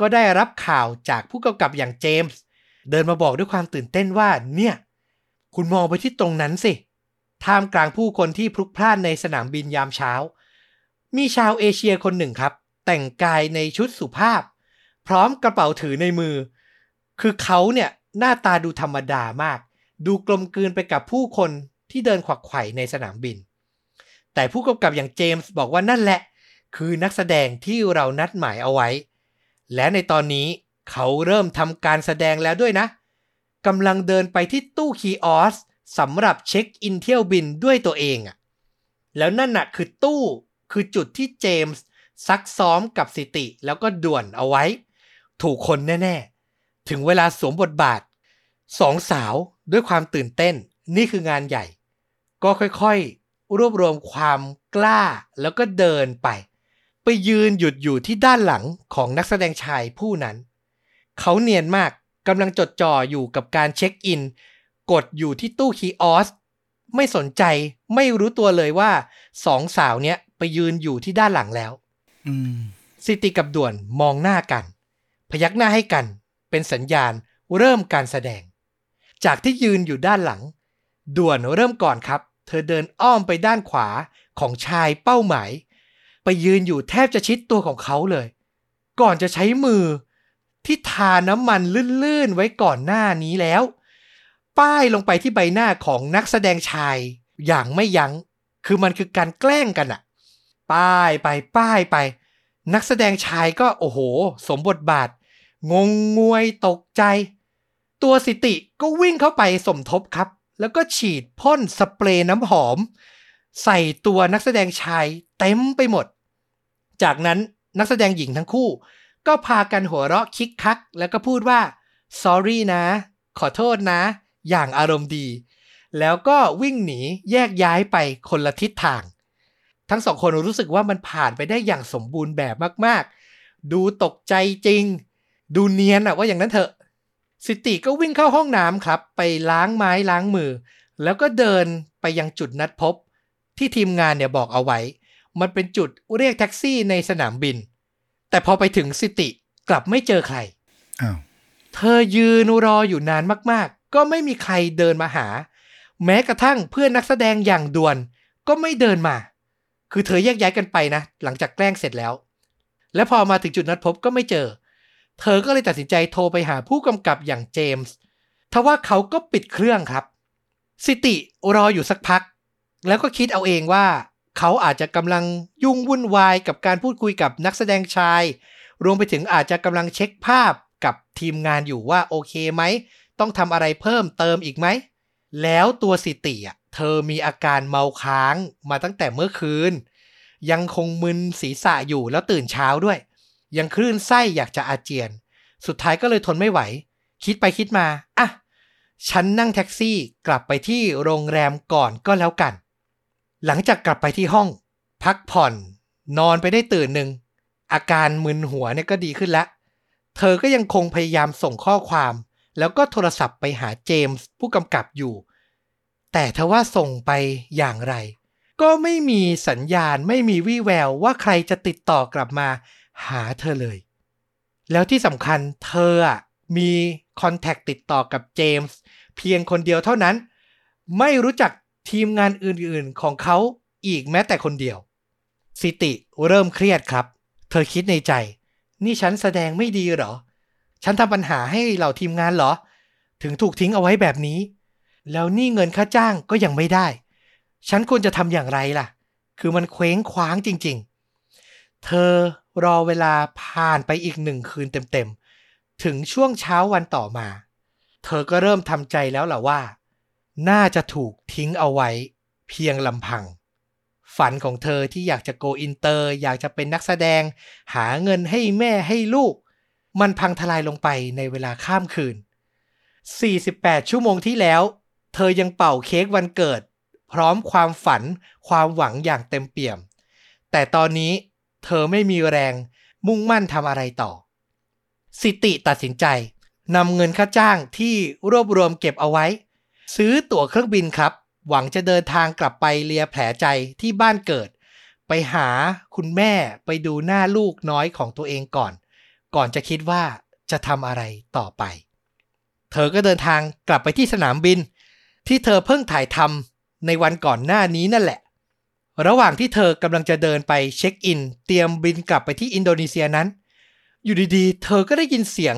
ก็ได้รับข่าวจากผู้กำกับอย่างเจมส์ เดินมาบอกด้วยความตื่นเต้นว่า เนี่ย คุณมองไปที่ตรงนั้นสิ ท่ามกลางผู้คนที่พลุกพล่านในสนามบินยามเช้า มีชาวเอเชียคนหนึ่งครับ แต่งกายในชุดสุภาพ พร้อมกระเป๋าถือในมือ คือเขาเนี่ยหน้าตาดูธรรมดามาก ดูกลมกลืนไปกับผู้คนที่เดินขวักไขว่ในสนามบิน แต่ผู้กำกับอย่างเจมส์บอกว่านั่นแหละ คือนักแสดงที่เรานัดหมายเอาไว้ และในตอนนี้ เขาเริ่มทำการแสดงแล้วด้วยนะกำลังเดินไปที่ตู้คีออสสำหรับเช็คอินเที่ยวบินด้วยตัวเองอะแล้วนั่นน่ะคือตู้คือจุดที่เจมส์ซักซ้อมกับสิติแล้วก็ด่วนเอาไว้ ถูกคนแน่ ๆ ถึงเวลาสวมบทบาทสองสาวด้วยความตื่นเต้น นี่คืองานใหญ่ ก็ค่อยๆ รวบรวมความกล้าแล้วก็เดินไป ไปยืนหยุดอยู่ที่ด้านหลังของนักแสดงชายผู้นั้น เขาเนียนมากกำลังจดจ่ออยู่กับการเช็คอิน กดอยู่ที่ตู้คีออส ไม่สนใจไม่รู้ตัวเลยว่าสองสาวเนี้ยไปยืนอยู่ที่ด้านหลังแล้วอืมสิติกับด่วนมองหน้ากัน พยักหน้าให้กัน เป็นสัญญาณเริ่มการแสดง จากที่ยืนอยู่ด้านหลัง ด่วนเริ่มก่อนครับ เธอเดินอ้อมไปด้านขวาของชายเป้าหมาย ไปยืนอยู่แทบจะชิดตัวของเขาเลย ก่อนจะใช้มือ ที่ทาน้ำมันลื่นๆไว้ก่อนหน้านี้แล้ว ป้ายลงไปที่ใบหน้าของนักแสดงชายอย่างไม่ยัง้ง คือมันคือการแกล้งกันอะป้ายไปป้ายไป นักแสดงชายก็โอ้โห สมบทบาท งงงวยตกใจ ตัวสิติก็วิ่งเข้าไปสมทบครับ แล้วก็ฉีดพ่นสเปรย์น้ำหอม ใส่ตัวนักแสดงชายเต็มไปหมด จากนั้นนักแสดงหญิงทั้งคู่ ก็พากันหัวเราะคิกคัก แล้วก็พูดว่า sorry นะ ขอโทษนะ อย่างอารมณ์ดี แล้วก็วิ่งหนีแยกย้ายไปคนละทิศทาง ทั้งสองคนรู้สึกว่ามันผ่านไปได้อย่างสมบูรณ์แบบมากๆ ดูตกใจจริง ดูเนียนอะว่าอย่างนั้นเถอะ สิติก็วิ่งเข้าห้องน้ำครับ ไปล้างไม้ล้างมือ แล้วก็เดินไปยังจุดนัดพบ ที่ทีมงานเนี่ยบอกเอาไว้ มันเป็นจุดเรียกแท็กซี่ในสนามบิน แต่พอไปถึงสิติกลับไม่เจอใครอ้าวเธอยืนรออยู่นานมากๆ ก็ไม่มีใครเดินมาหา แม้กระทั่งเพื่อนนักแสดงอย่างด่วน ก็ไม่เดินมา คือเธอแยกย้ายกันไปนะ หลังจากแกล้งเสร็จแล้ว และพอมาถึงจุดนัดพบก็ไม่เจอ เธอก็เลยตัดสินใจโทรไปหาผู้กำกับอย่างเจมส์ทว่าเขาก็ปิดเครื่องครับ สิติรออยู่สักพัก แล้วก็คิดเอาเองว่า เขาอาจจะกำลังยุ่งวุ่นวายกับการพูดคุยกับนักแสดงชาย รวมไปถึงอาจจะกำลังเช็คภาพกับทีมงานอยู่ว่าโอเคไหม ต้องทำอะไรเพิ่มเติมอีกไหม แล้วตัวสิติอะเธอมีอาการเมาค้างมาตั้งแต่เมื่อคืน ยังคงมึนศีรษะอยู่แล้วตื่นเช้าด้วย ยังคลื่นไส้อยากจะอาเจียน สุดท้ายก็เลยทนไม่ไหว คิดไปคิดมา อะ ฉันนั่งแท็กซี่กลับไปที่โรงแรมก่อนก็แล้วกัน หลังจากกลับไปที่ห้อง พักผ่อน นอนไปได้ตื่นหนึ่ง อาการมึนหัวเนี่ยก็ดีขึ้นแล้ว เธอก็ยังคงพยายามส่งข้อความ แล้วก็โทรศัพท์ไปหาเจมส์ผู้กำกับอยู่ แต่ทว่าส่งไปอย่างไร ก็ไม่มีสัญญาณไม่มีวี่แววว่าใครจะติดต่อกลับมาหาเธอเลย แล้วที่สำคัญเธออะมีคอนแทคติดต่อกับเจมส์เพียงคนเดียวเท่านั้น ไม่รู้จัก ทีมงานอื่นๆของเขาอีกแม้แต่คนเดียว สิติเริ่มเครียดครับ เธอคิดในใจ นี่ฉันแสดงไม่ดีเหรอ ฉันทำปัญหาให้เหล่าทีมงานเหรอ ถึงถูกทิ้งเอาไว้แบบนี้ แล้วนี่เงินค่าจ้างก็ยังไม่ได้ ฉันควรจะทำอย่างไรล่ะ คือมันเคว้งคว้างจริง ๆ เธอรอเวลาผ่านไปอีกหนึ่งคืนเต็มๆ ถึงช่วงเช้าวันต่อมา เธอก็เริ่มทำใจแล้วล่ะว่า น่าจะถูกทิ้งเอาไว้เพียงลำพัง ฝันของเธอที่อยากจะโกอินเตอร์ อยากจะเป็นนักแสดง หาเงินให้แม่ให้ลูก มันพังทลายลงไปในเวลาข้ามคืน 48 ชั่วโมงที่แล้ว เธอยังเป่าเค้กวันเกิด พร้อมความฝันความหวังอย่างเต็มเปี่ยม แต่ตอนนี้เธอไม่มีแรงมุ่งมั่นทำอะไรต่อ สิติตัดสินใจนำเงินค่าจ้างที่รวบรวมเก็บเอาไว้ ซื้อตั๋วเครื่องบินครับ หวังจะเดินทางกลับไปเลียแผลใจที่บ้านเกิด ไปหาคุณแม่ไปดูหน้าลูกน้อยของตัวเองก่อน ก่อนจะคิดว่าจะทำอะไรต่อไป เธอก็เดินทางกลับไปที่สนามบิน ที่เธอเพิ่งถ่ายทำในวันก่อนหน้านี้นั่นแหละ ระหว่างที่เธอกำลังจะเดินไปเช็คอิน เตรียมบินกลับไปที่อินโดนีเซียนั้น อยู่ดีๆ เธอก็ได้ยินเสียง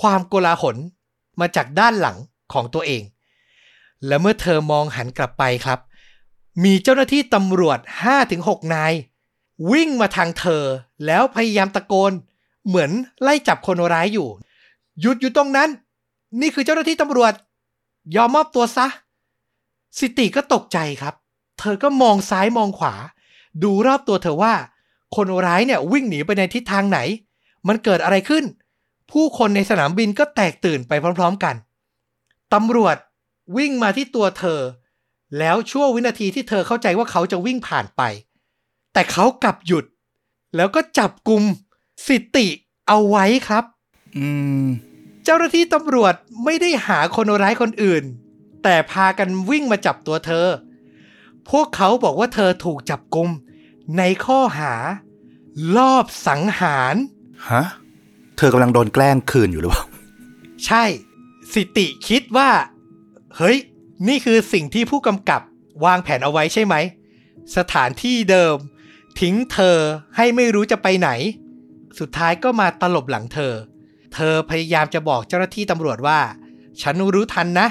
ความโกลาหลมาจากด้านหลังของตัวเอง และเมื่อเธอมองหันกลับไปครับ มีเจ้าหน้าที่ตำรวจ 5-6 นาย วิ่งมาทางเธอ แล้วพยายามตะโกน เหมือนไล่จับคนร้ายอยู่ หยุดอยู่ตรงนั้น นี่คือเจ้าหน้าที่ตำรวจ ยอมมอบตัวซะ สิติก็ตกใจครับ เธอก็มองซ้ายมองขวา ดูรอบตัวเธอว่า คนร้ายเนี่ยวิ่งหนีไปในทิศทางไหน มันเกิดอะไรขึ้น ผู้คนในสนามบินก็แตกตื่นไปพร้อม ๆกันตำรวจ วิ่งมาที่ตัวเธอ แล้วชั่ววินาทีที่เธอเข้าใจว่าเขาจะวิ่งผ่านไป แต่เขากลับหยุด แล้วก็จับกลุ่มสิติเอาไว้ครับ อืม เจ้าหน้าที่ตำรวจไม่ได้หาคนร้ายคนอื่น แต่พากันวิ่งมาจับตัวเธอ พวกเขาบอกว่าเธอถูกจับกุมในข้อหา ลอบสังหารฮะเธอกำลังโดนแกล้งคืนอยู่หรือเปล่า ใช่ สิติคิดว่า เฮ้ย นี่คือสิ่งที่ผู้กำกับวางแผนเอาไว้ใช่ไหม สถานที่เดิม ทิ้งเธอให้ไม่รู้จะไปไหน สุดท้ายก็มาตลบหลังเธอ เธอพยายามจะบอกเจ้าหน้าที่ตำรวจว่า ฉันรู้ทันนะ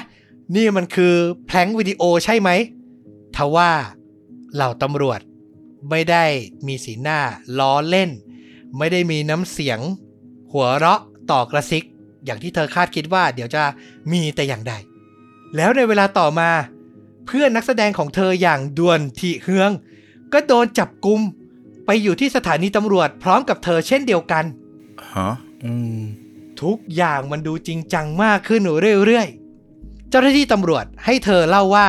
นี่มันคือแพลงวิดีโอใช่ไหมทว่าเหล่าตำรวจไม่ได้มีสีหน้าล้อเล่น ไม่ได้มีน้ำเสียง หัวเราะต่อกระซิก อย่างที่เธอคาดคิดว่าเดี๋ยวจะมีแต่อย่างใด แล้วในเวลาต่อมา เพื่อนนักแสดงของเธออย่างดวนทีเฮือง ก็โดนจับกุม ไปอยู่ที่สถานีตำรวจพร้อมกับเธอเช่นเดียวกันฮะอืมทุกอย่างมันดูจริงจังมากขึ้นเรื่อยๆ เจ้าหน้าที่ตำรวจให้เธอเล่าว่า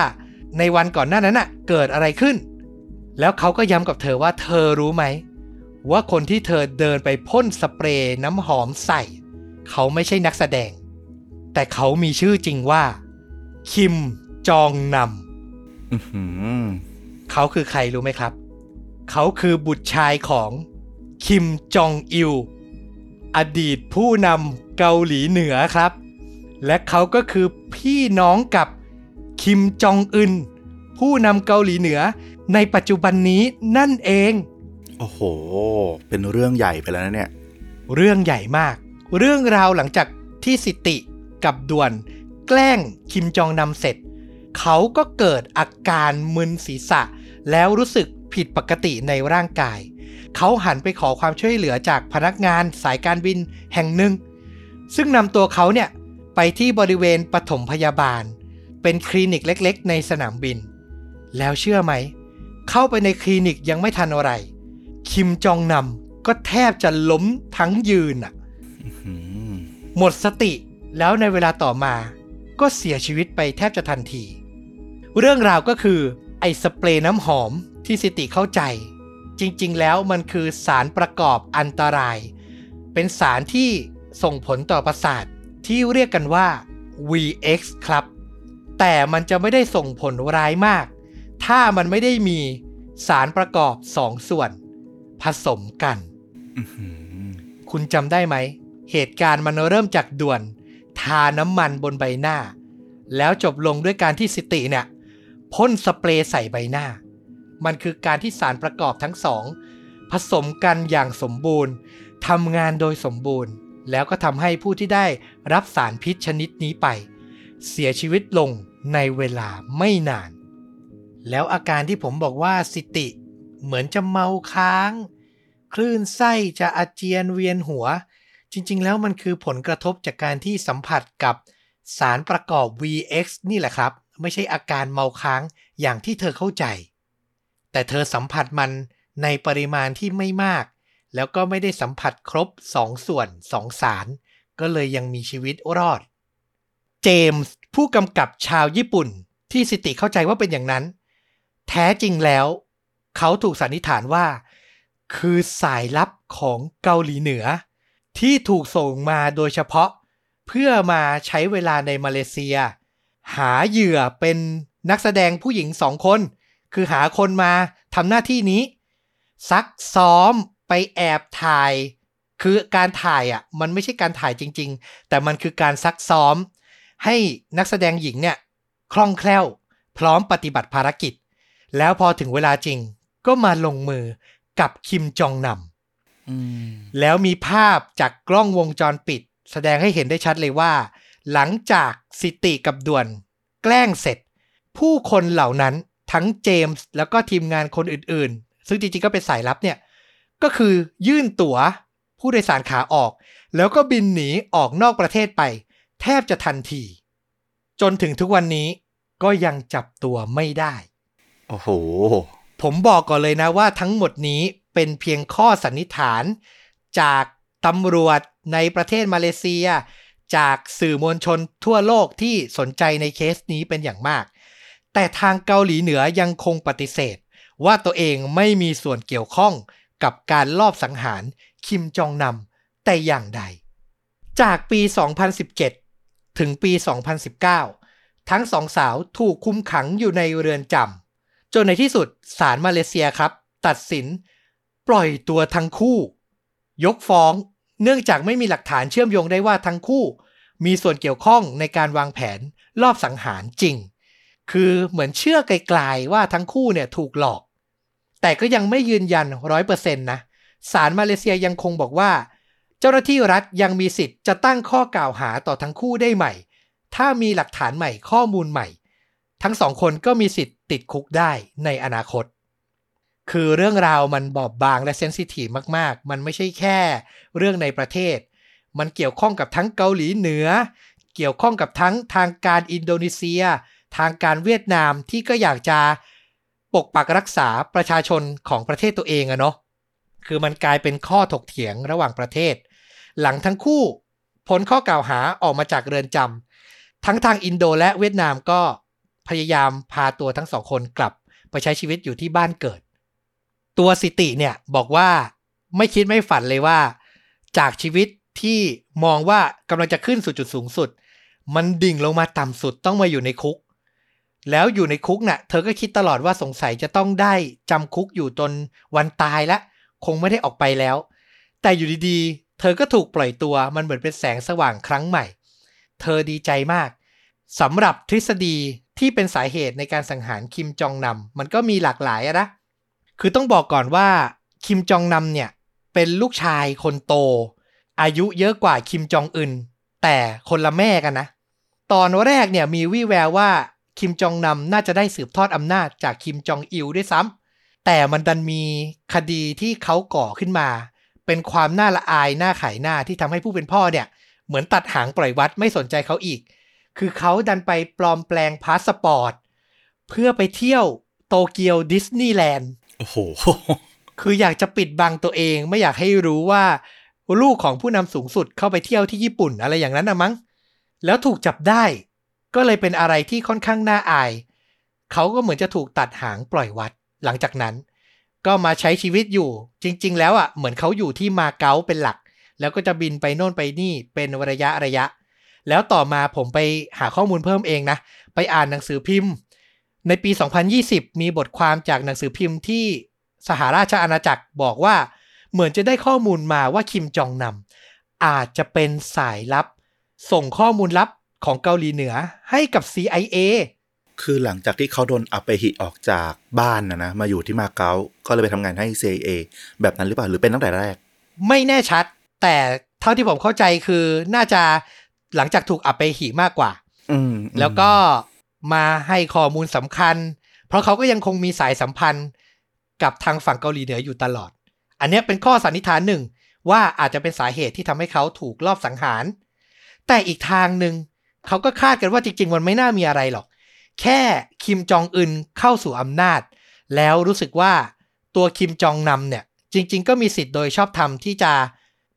ในวันก่อนหน้านั้นน่ะ เกิดอะไรขึ้น แล้วเขาก็ย้ำกับเธอว่าเธอรู้ไหม ว่าคนที่เธอเดินไปพ่นสเปรย์น้ำหอมใส่ เขาไม่ใช่นักแสดง แต่เขามีชื่อจริงว่า คิมจองนอื้อหือำเขาคือใครรู้ไหมครับ เขาคือบุตรชายของคิมจองอิล อดีตผู้นำเกาหลีเหนือครับ และเขาก็คือพี่น้องกับคิมจองอึน ผู้นำเกาหลีเหนือในปัจจุบันนี้นั่นเอง โอ้โห เป็นเรื่องใหญ่ไปแล้วนะเนี่ย เรื่องใหญ่มาก เรื่องราวหลังจากที่สิติกับด่วน แกล้งคิมจองนำเสร็จ เขาก็เกิดอาการมึนศีรษะ แล้วรู้สึกผิดปกติในร่างกาย เขาหันไปขอความช่วยเหลือจากพนักงานสายการบินแห่งหนึ่ง ซึ่งนำตัวเขาเนี่ยไปที่บริเวณปฐมพยาบาล เป็นคลินิกเล็กๆ ในสนามบิน แล้วเชื่อไหม เข้าไปในคลินิกยังไม่ทันอะไร คิมจองนำก็แทบจะล้มทั้งยืนอะหมดสติแล้วในเวลาต่อมา ก็เสียชีวิตไปแทบจะทันที เรื่องราวก็คือไอ้สเปรย์น้ำหอมที่สิติเข้าใจ จริงๆ แล้วมันคือสารประกอบอันตราย เป็นสารที่ส่งผลต่อประสาทที่เรียกกันว่า VX ครับ แต่มันจะไม่ได้ส่งผลร้ายมาก ถ้ามันไม่ได้มีสารประกอบสองส่วน ผสมกันอื้อหือคุณจำได้ไหม เหตุการณ์มันเริ่มจากด่วน ทาน้ำมันบนใบหน้า แล้วจบลงด้วยการที่สิติเนี่ยพ่นสเปรย์ใส่ใบหน้า มันคือการที่สารประกอบทั้งสอง ผสมกันอย่างสมบูรณ์ทำงานโดยสมบูรณ์ แล้วก็ทำให้ผู้ที่ได้รับสารพิษชนิดนี้ไป เสียชีวิตลงในเวลาไม่นาน แล้วอาการที่ผมบอกว่าสิติเหมือนจะเมาค้าง คลื่นไส้จะอาเจียนเวียนหัว จริง ๆ แล้วมันคือผลกระทบจากการที่สัมผัสกับสารประกอบ VX นี่แหละครับ ไม่ใช่อาการเมาค้างอย่างที่เธอเข้าใจ แต่เธอสัมผัสมันในปริมาณที่ไม่มาก แล้วก็ไม่ได้สัมผัสครบ 2 ส่วน 2 สาร ก็เลยยังมีชีวิตรอด เจมส์ผู้กำกับชาวญี่ปุ่น ที่สิติเข้าใจว่าเป็นอย่างนั้น แท้จริงแล้ว เขาถูกสันนิษฐานว่า คือสายลับของเกาหลีเหนือ ที่ถูกส่งมาโดยเฉพาะ เพื่อมาใช้เวลาในมาเลเซีย หาเหยื่อเป็นนักแสดงผู้หญิงสองคน คือหาคนมาทำหน้าที่นี้ ซักซ้อมไปแอบถ่าย คือการถ่ายอะ มันไม่ใช่การถ่ายจริง ๆ แต่มันคือการซักซ้อม ให้นักแสดงหญิงเนี่ยคล่องแคล่ว พร้อมปฏิบัติภารกิจ แล้วพอถึงเวลาจริงก็มาลงมือกับคิมจองนำอืม แล้วมีภาพจากกล้องวงจรปิด แสดงให้เห็นได้ชัดเลยว่า หลังจากสิติกับด่วน แกล้งเสร็จ ผู้คนเหล่านั้นทั้งเจมส์แล้วก็ทีมงานคนอื่นๆ ซึ่งจริงๆก็เป็นสายลับเนี่ย ก็คือยื่นตั๋วผู้โดยสารขาออก แล้วก็บินหนีออกนอกประเทศไป แทบจะทันที จนถึงทุกวันนี้ก็ยังจับตัวไม่ได้ โอ้โห ผมบอกก่อนเลยนะว่าทั้งหมดนี้ เป็นเพียงข้อสันนิษฐาน จากตำรวจในประเทศมาเลเซีย จากสื่อมวลชนทั่วโลกที่สนใจในเคสนี้เป็นอย่างมาก แต่ทางเกาหลีเหนือยังคงปฏิเสธ ว่าตัวเองไม่มีส่วนเกี่ยวข้องกับการลอบสังหารคิมจองนำแต่อย่างใด จากปี 2017 ถึงปี 2019 ทั้งสองสาวถูกคุมขังอยู่ในเรือนจำจนในที่สุดศาลมาเลเซียครับ ตัดสิน ปล่อยตัวทั้งคู่ ยกฟ้อง เนื่องจากไม่มีหลักฐานเชื่อมโยงได้ว่าทั้งคู่ มีส่วนเกี่ยวข้องในการวางแผนรอบสังหารจริง คือเหมือนเชื่อไกลๆว่าทั้งคู่เนี่ยถูกหลอก แต่ก็ยังไม่ยืนยันร้อยเปอร์เซ็นต์นะศาลมาเลเซียยังคงบอกว่า เจ้าหน้าที่รัฐยังมีสิทธิ์จะตั้งข้อกล่าวหาต่อทั้งคู่ได้ใหม่ ถ้ามีหลักฐานใหม่ข้อมูลใหม่ ทั้งสองคนก็มีสิทธิ์ติดคุกได้ในอนาคต คือเรื่องราวมันบอบบางและเซนซิทีฟมากๆ มันไม่ใช่แค่เรื่องในประเทศ มันเกี่ยวข้องกับทั้งเกาหลีเหนือ เกี่ยวข้องกับทั้งทางการอินโดนีเซีย ทางการเวียดนามที่ก็อยากจะปกปักรักษาประชาชนของประเทศตัวเองอะเนาะ คือมันกลายเป็นข้อถกเถียงระหว่างประเทศ หลังทั้งคู่พ้นข้อกล่าวหาออกมาจากเรือนจำทั้งทางอินโดและเวียดนามก็พยายามพาตัวทั้งสองคนกลับไปใช้ชีวิตอยู่ที่บ้านเกิด ตัวสิติเนี่ยบอกว่าไม่คิดไม่ฝันเลยว่า จากชีวิตที่มองว่ากำลังจะขึ้นสู่จุดสูงสุด มันดิ่งลงมาต่ำสุดต้องมาอยู่ในคุก แล้วอยู่ในคุกน่ะ เธอก็คิดตลอดว่าสงสัยจะต้องได้จำคุกอยู่จนวันตายละคงไม่ได้ออกไปแล้ว แต่อยู่ดีๆ เธอก็ถูกปล่อยตัวมันเหมือนเป็นแสงสว่างครั้งใหม่ เธอดีใจมากสำหรับทฤษฎีที่เป็นสาเหตุในการสังหารคิมจองนำมันก็มีหลากหลายนะ คือต้องบอกก่อนว่าคิมจองนำเนี่ยเป็นลูกชายคนโต อายุเยอะกว่าคิมจองอึนแต่คนละแม่กันนะ ตอนแรกเนี่ยมีวี่แววว่าคิมจองนำน่าจะได้สืบทอดอำนาจจากคิมจองอิลด้วยซ้ำแต่มันดันมีคดีที่เขาก่อขึ้นมา เป็นความน่าละอายหน้าขายหน้าที่ทำให้ผู้เป็นพ่อเนี่ย เหมือนตัดหางปล่อยวัดไม่สนใจเขาอีก คือเขาดันไปปลอมแปลงพาสปอร์ต เพื่อไปเที่ยวโตเกียวดิสนีย์แลนด์ โอ้โห คืออยากจะปิดบังตัวเองไม่อยากให้รู้ว่า ลูกของผู้นำสูงสุดเข้าไปเที่ยวที่ญี่ปุ่นอะไรอย่างนั้นนะมั้ง แล้วถูกจับได้ ก็เลยเป็นอะไรที่ค่อนข้างน่าอาย เขาก็เหมือนจะถูกตัดหางปล่อยวัดหลังจากนั้น ก็มาใช้ชีวิตอยู่ จริง ๆ แล้วอะเหมือนเขาอยู่ที่มาเก๊าเป็นหลัก แล้วก็จะบินไปโน่นไปนี่เป็นระยะระยะ แล้วต่อมาผมไปหาข้อมูลเพิ่มเองนะ ไปอ่านหนังสือพิมพ์ ในปี 2020 มีบทความจากหนังสือพิมพ์ที่สหราชอาณาจักรบอกว่า เหมือนจะได้ข้อมูลมาว่าคิมจองนำอาจจะเป็นสายลับ ส่งข้อมูลลับของเกาหลีเหนือให้กับ CIA คือหลังจากที่เขาโดนอัปเปหิออกจากบ้านนะนะ มาอยู่ที่มาเก๊าก็เลยไปทำงานให้ CIA แบบนั้นหรือเปล่าหรือเป็นตั้งแต่แรก ไม่แน่ชัด แต่เท่าที่ผมเข้าใจคือน่าจะหลังจากถูกอัปเปหิมากกว่า อืมแล้วก็ มาให้ข้อมูลสำคัญ เพราะเขาก็ยังคงมีสายสัมพันธ์กับทางฝั่งเกาหลีเหนืออยู่ตลอด อันนี้เป็นข้อสันนิษฐานหนึ่งว่าอาจจะเป็นสาเหตุที่ทำให้เขาถูกลอบสังหาร แต่อีกทางหนึ่งเขาก็คาดกันว่าจริง ๆ มันไม่น่ามีอะไรหรอก แค่คิมจองอึนเข้าสู่อำนาจ แล้วรู้สึกว่าตัวคิมจองนำเนี่ยจริง ๆ ก็มีสิทธิ์โดยชอบธรรมที่จะ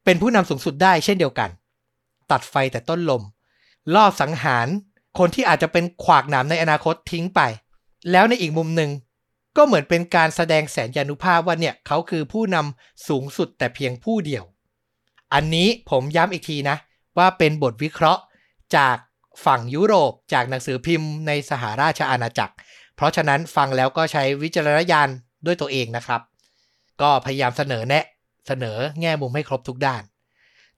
เป็นผู้นำสูงสุดได้เช่นเดียวกัน ตัดไฟแต่ต้นลมลอบสังหาร คนที่อาจจะเป็นขวากหนามในอนาคตทิ้งไป แล้วในอีกมุมหนึ่งก็เหมือนเป็นการแสดงแสนยานุภาพว่าเนี่ยเขาคือผู้นำสูงสุดแต่เพียงผู้เดียว อันนี้ผมย้ำอีกทีนะ ว่าเป็นบทวิเคราะห์จากฝั่งยุโรปจากหนังสือพิมพ์ในสหราชอาณาจักร เพราะฉะนั้นฟังแล้วก็ใช้วิจารณญาณด้วยตัวเองนะครับ ก็พยายามเสนอแนะ เสนอแง่มุมให้ครบทุกด้าน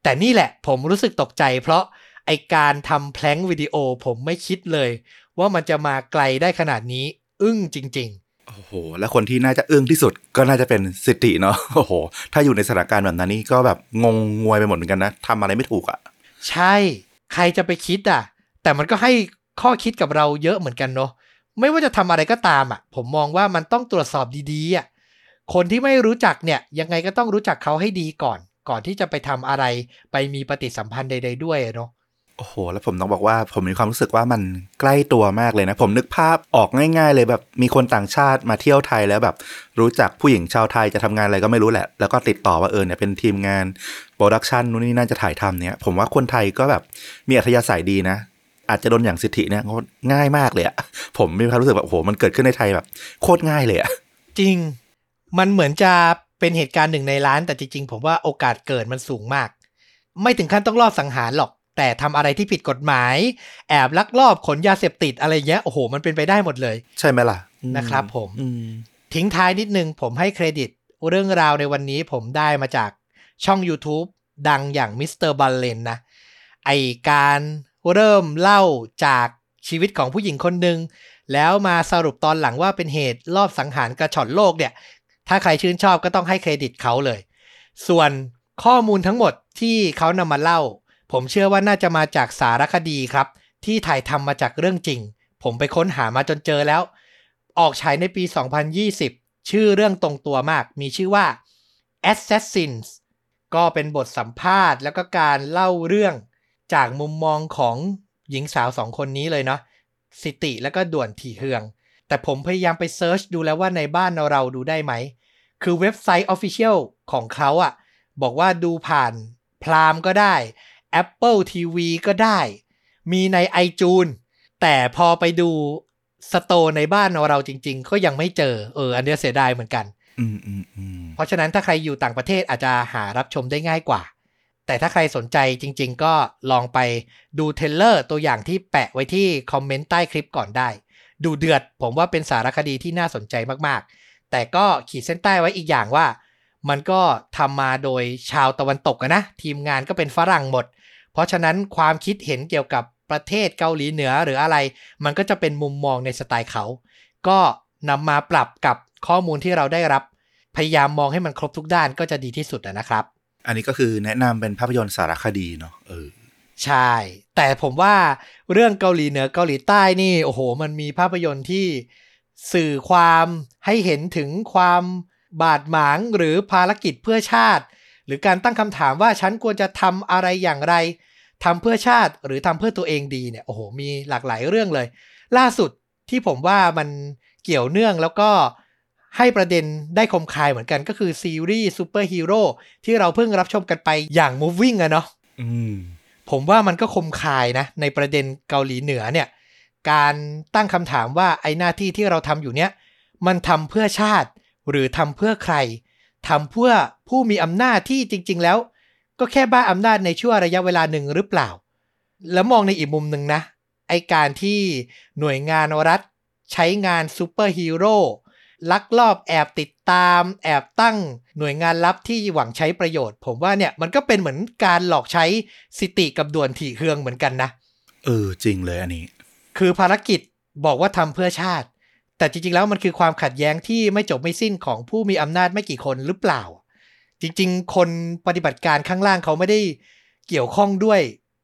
แต่นี่แหละผมรู้สึกตกใจเพราะ ไอการทำแพลงวิดีโอผมไม่คิดเลย ว่ามันจะมาไกลได้ขนาดนี้ อึ้งจริง ๆ โอ้โห แล้วคนที่น่าจะอึ้งที่สุดก็น่าจะเป็นสิทธิเนาะโอ้โห ถ้าอยู่ในสถานการณ์แบบนั้นนี่ก็แบบงงงวยไปหมดเหมือนกันนะทำอะไรไม่ถูกอะ่ะ ใช่ ใครจะไปคิดอะ แต่มันก็ให้ข้อคิดกับเราเยอะเหมือนกันเนาะไม่ว่าจะทำอะไรก็ตามอะ ผมมองว่ามันต้องตรวจสอบดีๆอะคนที่ไม่รู้จักเนี่ยยังไงก็ต้องรู้จักเขาให้ดีก่อน ก่อนที่จะไปทำอะไร ไปมีปฏิสัมพันธ์ใด ๆ ด้วยเนาะ โอ้โห แล้วผมต้องบอกว่าผมมีความรู้สึกว่ามันใกล้ตัวมากเลยนะ ผมนึกภาพออกง่ายๆ เลยแบบมีคนต่างชาติมาเที่ยวไทยแล้วแบบ รู้จักผู้หญิงชาวไทยจะทำงานอะไรก็ไม่รู้แหละ แล้วก็ติดต่อว่าเออเนี่ยเป็นทีมงานโปรดักชันนู่นนี่น่าจะถ่ายทำเนี่ย ผมว่าคนไทยก็แบบมีอัธยาศัยดีนะ อาจจะโดนอย่างสิทธิเนี่ยง่ายมากเลยอะผมมีความรู้สึกแบบโอ้โหมันเกิดขึ้นในไทยแบบ โคตรง่ายเลยอะจริง มันเหมือนจะเป็นเหตุการณ์หนึ่งในล้าน แต่จริงๆผมว่าโอกาสเกิดมันสูงมาก ไม่ถึงขั้นต้องรอบสังหารหรอก แต่ทำอะไรที่ผิดกฎหมาย แอบลักลอบขนยาเสพติดอะไรเงี้ยโอ้โห มันเป็นไปได้หมดเลย ใช่ไหมล่ะอืมนะครับผมอืมทิ้งท้ายนิดนึง ผมให้เครดิต เรื่องราวในวันนี้ผมได้มาจากช่อง YouTube ดังอย่าง MrBallen นะ ไอ้การเริ่มเล่าจากชีวิตของผู้หญิงคนหนึ่งแล้วมาสรุปตอนหลังว่าเป็นเหตุลอบสังหารกระฉ่อนโลกเนี่ย ถ้าใครชื่นชอบก็ต้องให้เครดิตเขาเลย ส่วนข้อมูลทั้งหมดที่เขานำมาเล่า ผมเชื่อว่าน่าจะมาจากสารคดีครับ ที่ถ่ายทำมาจากเรื่องจริง ผมไปค้นหามาจนเจอแล้ว ออกฉายในปี 2020 ชื่อเรื่องตรงตัวมาก มีชื่อว่า Assassins ก็เป็นบทสัมภาษณ์ แล้วก็การเล่าเรื่องจากมุมมองของหญิงสาวสองคนนี้เลยเนาะสิติแล้วก็ด่วนถี่เฮือง แต่ผมพยายามไปเซิร์ชดูแล้วว่าในบ้านเราดูได้ไหม คือเว็บไซต์ Official ของเขาอะบอกว่าดูผ่าน Prime ก็ได้ Apple TV ก็ได้ มีใน iTunes แต่พอไปดู store ในบ้านเราจริง ๆ ก็ยังไม่เจอเอออันเนี้ยเสียดายเหมือนกันอืมอืมอืมเพราะฉะนั้นถ้าใครอยู่ต่างประเทศอาจจะหารับชมได้ง่ายกว่า แต่ถ้าใครสนใจจริง ๆ ก็ลองไปดู trailer ตัวอย่างที่แปะไว้ที่คอมเมนต์ใต้คลิปก่อนได้ ดูเดือด ผมว่าเป็นสารคดีที่น่าสนใจมากๆ แต่ก็ขีดเส้นใต้ไว้อีกอย่างว่า มันก็ทำมาโดยชาวตะวันตกอะนะทีมงานก็เป็นฝรั่งหมด เพราะฉะนั้นความคิดเห็นเกี่ยวกับประเทศเกาหลีเหนือหรืออะไร มันก็จะเป็นมุมมองในสไตล์เขา ก็นำมาปรับกับข้อมูลที่เราได้รับ พยายามมองให้มันครบทุกด้านก็จะดีที่สุดอะนะครับ อันนี้ก็คือแนะนำเป็นภาพยนตร์สารคดีเนาะเออใช่ แต่ผมว่าเรื่องเกาหลีเหนือเกาหลีใต้นี่โอ้โห มันมีภาพยนตร์ที่สื่อความให้เห็นถึงความ บาดหมางหรือภารกิจเพื่อชาติ หรือการตั้งคำถามว่าฉันควรจะทำอะไรอย่างไรทำเพื่อชาติหรือทำเพื่อตัวเองดีเนี่ยโอ้โหมีหลากหลายเรื่องเลย ล่าสุดที่ผมว่ามันเกี่ยวเนื่องแล้วก็ให้ประเด็นได้คมคายเหมือนกันก็คือซีรีส์ซูเปอร์ฮีโร่ที่เราเพิ่งรับชมกันไปอย่าง Moving อะเนาะอืมผมว่ามันก็คมคายนะ ในประเด็นเกาหลีเหนือเนี่ย การตั้งคำถามว่าไอ้หน้าที่ที่เราทำอยู่เนี้ยมันทำเพื่อชาติ หรือทำเพื่อใครทำเพื่อผู้มีอำนาจที่จริง ๆ แล้ว ก็แค่บ้าอำนาจในช่วงระยะเวลาหนึ่งหรือเปล่า แล้วมองในอีกมุมหนึ่งนะ ไอ้การที่หน่วยงานรัฐ ใช้งานซูเปอร์ฮีโร่ลักลอบแอบติดตาม แอบตั้งหน่วยงานลับที่หวังใช้ประโยชน์ ผมว่าเนี่ยมันก็เป็นเหมือนการหลอกใช้สิติกับด่วนถี่เฮืองเหมือนกันนะเออจริงเลยอันนี้ คือภารกิจบอกว่าทำเพื่อชาติ แต่จริง ๆ แล้วมันคือความขัดแย้งที่ไม่จบไม่สิ้นของผู้มีอำนาจไม่กี่คนหรือเปล่า จริง ๆ คนปฏิบัติการข้างล่างเขาไม่ได้เกี่ยวข้องด้วย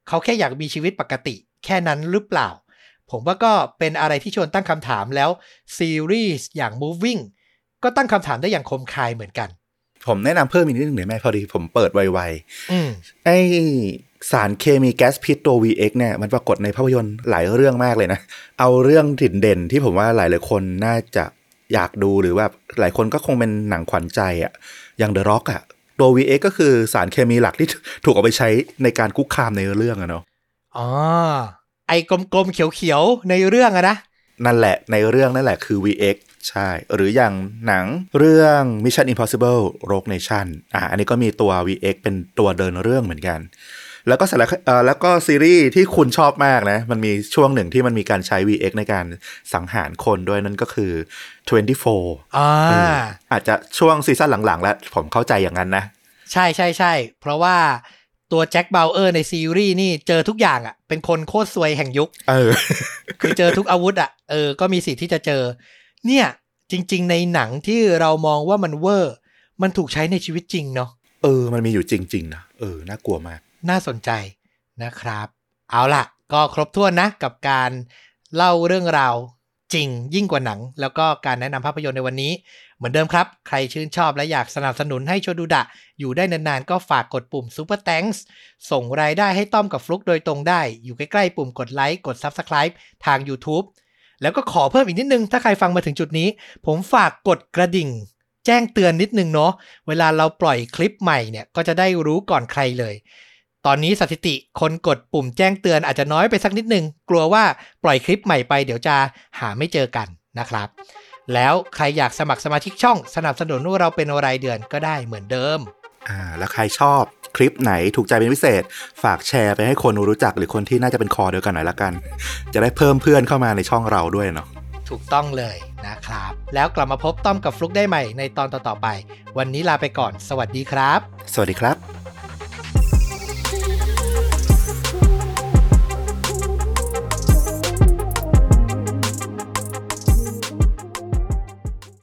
เขาแค่อยากมีชีวิตปกติ แค่นั้นหรือเปล่า ผมว่าก็เป็นอะไรที่ชวนตั้งคำถามแล้วซีรีส์อย่าง Moving ก็ตั้งคำถามได้อย่างคมคายเหมือนกัน ผมแนะนำเพิ่มอีกนิดหนึ่งได้ไหมพอดีผมเปิดไวอืมๆไอ สารเคมีแก๊สพิษตัว VX เนี่ยมันปรากฏในภาพยนตร์หลายเรื่องมากเลยนะ เอาเรื่องถิ่นเด่นที่ผมว่าหลายหลายๆคนน่าจะอยากดูหรือว่าหลายคนก็คงเป็นหนังขวัญใจอะอย่าง The Rock อะตัว VX ก็คือสารเคมีหลักที่ถูกเอาไปใช้ในการคุกคามในเรื่องอะเนาะอ๋อไอ้กลมๆเขียวๆในเรื่องอะนะนั่นแหละในเรื่องนั่นแหละคือ VX ใช่ หรืออย่างหนังเรื่อง Mission Impossible Rogue Nation อะอันนี้ก็มีตัว VX เป็นตัวเดินเรื่องเหมือนกัน แล้วก็สารคเอ่อแล้วก็ซีรีส์ที่คุณชอบมากนะ มันมีช่วงหนึ่งที่มันมีการใช้ VX ในการสังหารคนด้วยนั่นก็คือ 24อ่าเอออาจจะช่วงซีซั่นหลังๆ แล้วผมเข้าใจอย่างนั้นนะ ใช่ใช่ใช่เพราะว่าตัวแจ็คบาวเออร์ในซีรีส์นี่เจอทุกอย่างอะ่ะ เป็นคนโคตรซวยแห่งยุค เออ คือเจอทุกอาวุธอะ่ะ เออ ก็มีสิทธิ์ที่จะเจอ เนี่ย จริง ๆ ในหนังที่เรามองว่ามันเวอร์ มันถูกใช้ในชีวิตจริงเนาะ เออ มันมีอยู่จริง ๆ นะ เออ น่ากลัวมาก น่าสนใจนะครับ เอาล่ะ ก็ครบถ้วนนะกับการเล่าเรื่องราวจริงยิ่งกว่าหนัง แล้วก็การแนะนำภาพยนตร์ในวันนี้ เหมือนเดิมครับ ใครชื่นชอบและอยากสนับสนุนให้โชดูดะ อยู่ได้นานๆ ก็ฝากกดปุ่ม Super Thanks ส่งรายได้ให้ต้อมกับฟลุกโดยตรงได้ อยู่ใกล้ๆ ปุ่มกดไลค์กด Subscribe ทาง YouTube แล้วก็ขอเพิ่มอีกนิดนึง ถ้าใครฟังมาถึงจุดนี้ ผมฝากกดกระดิ่ง แจ้งเตือนนิดนึงเนาะเวลาเราปล่อยคลิปใหม่เนี่ยก็จะได้รู้ก่อนใครเลย ตอนนี้สถิติคนกดปุ่มแจ้งเตือนอาจจะน้อยไปสักนิดนึง กลัวว่าปล่อยคลิปใหม่ไปเดี๋ยวจะหาไม่เจอกันนะครับ แล้วใครอยากสมัครสมาชิกช่องสนับสนุนพวกเราเป็นรายเดือนก็ได้เหมือนเดิมอ่าแล้วใครชอบคลิปไหนถูกใจเป็นพิเศษ ฝากแชร์ไปให้คนรู้จักหรือคนที่น่าจะเป็นคอเดียวกันหน่อยละกัน จะได้เพิ่มเพื่อนเข้ามาในช่องเราด้วยเนาะถูกต้องเลยนะครับ แล้วกลับมาพบต้อมกับฟลุกได้ใหม่ในตอนต่อๆไป วันนี้ลาไปก่อน สวัสดีครับ สวัสดีครับ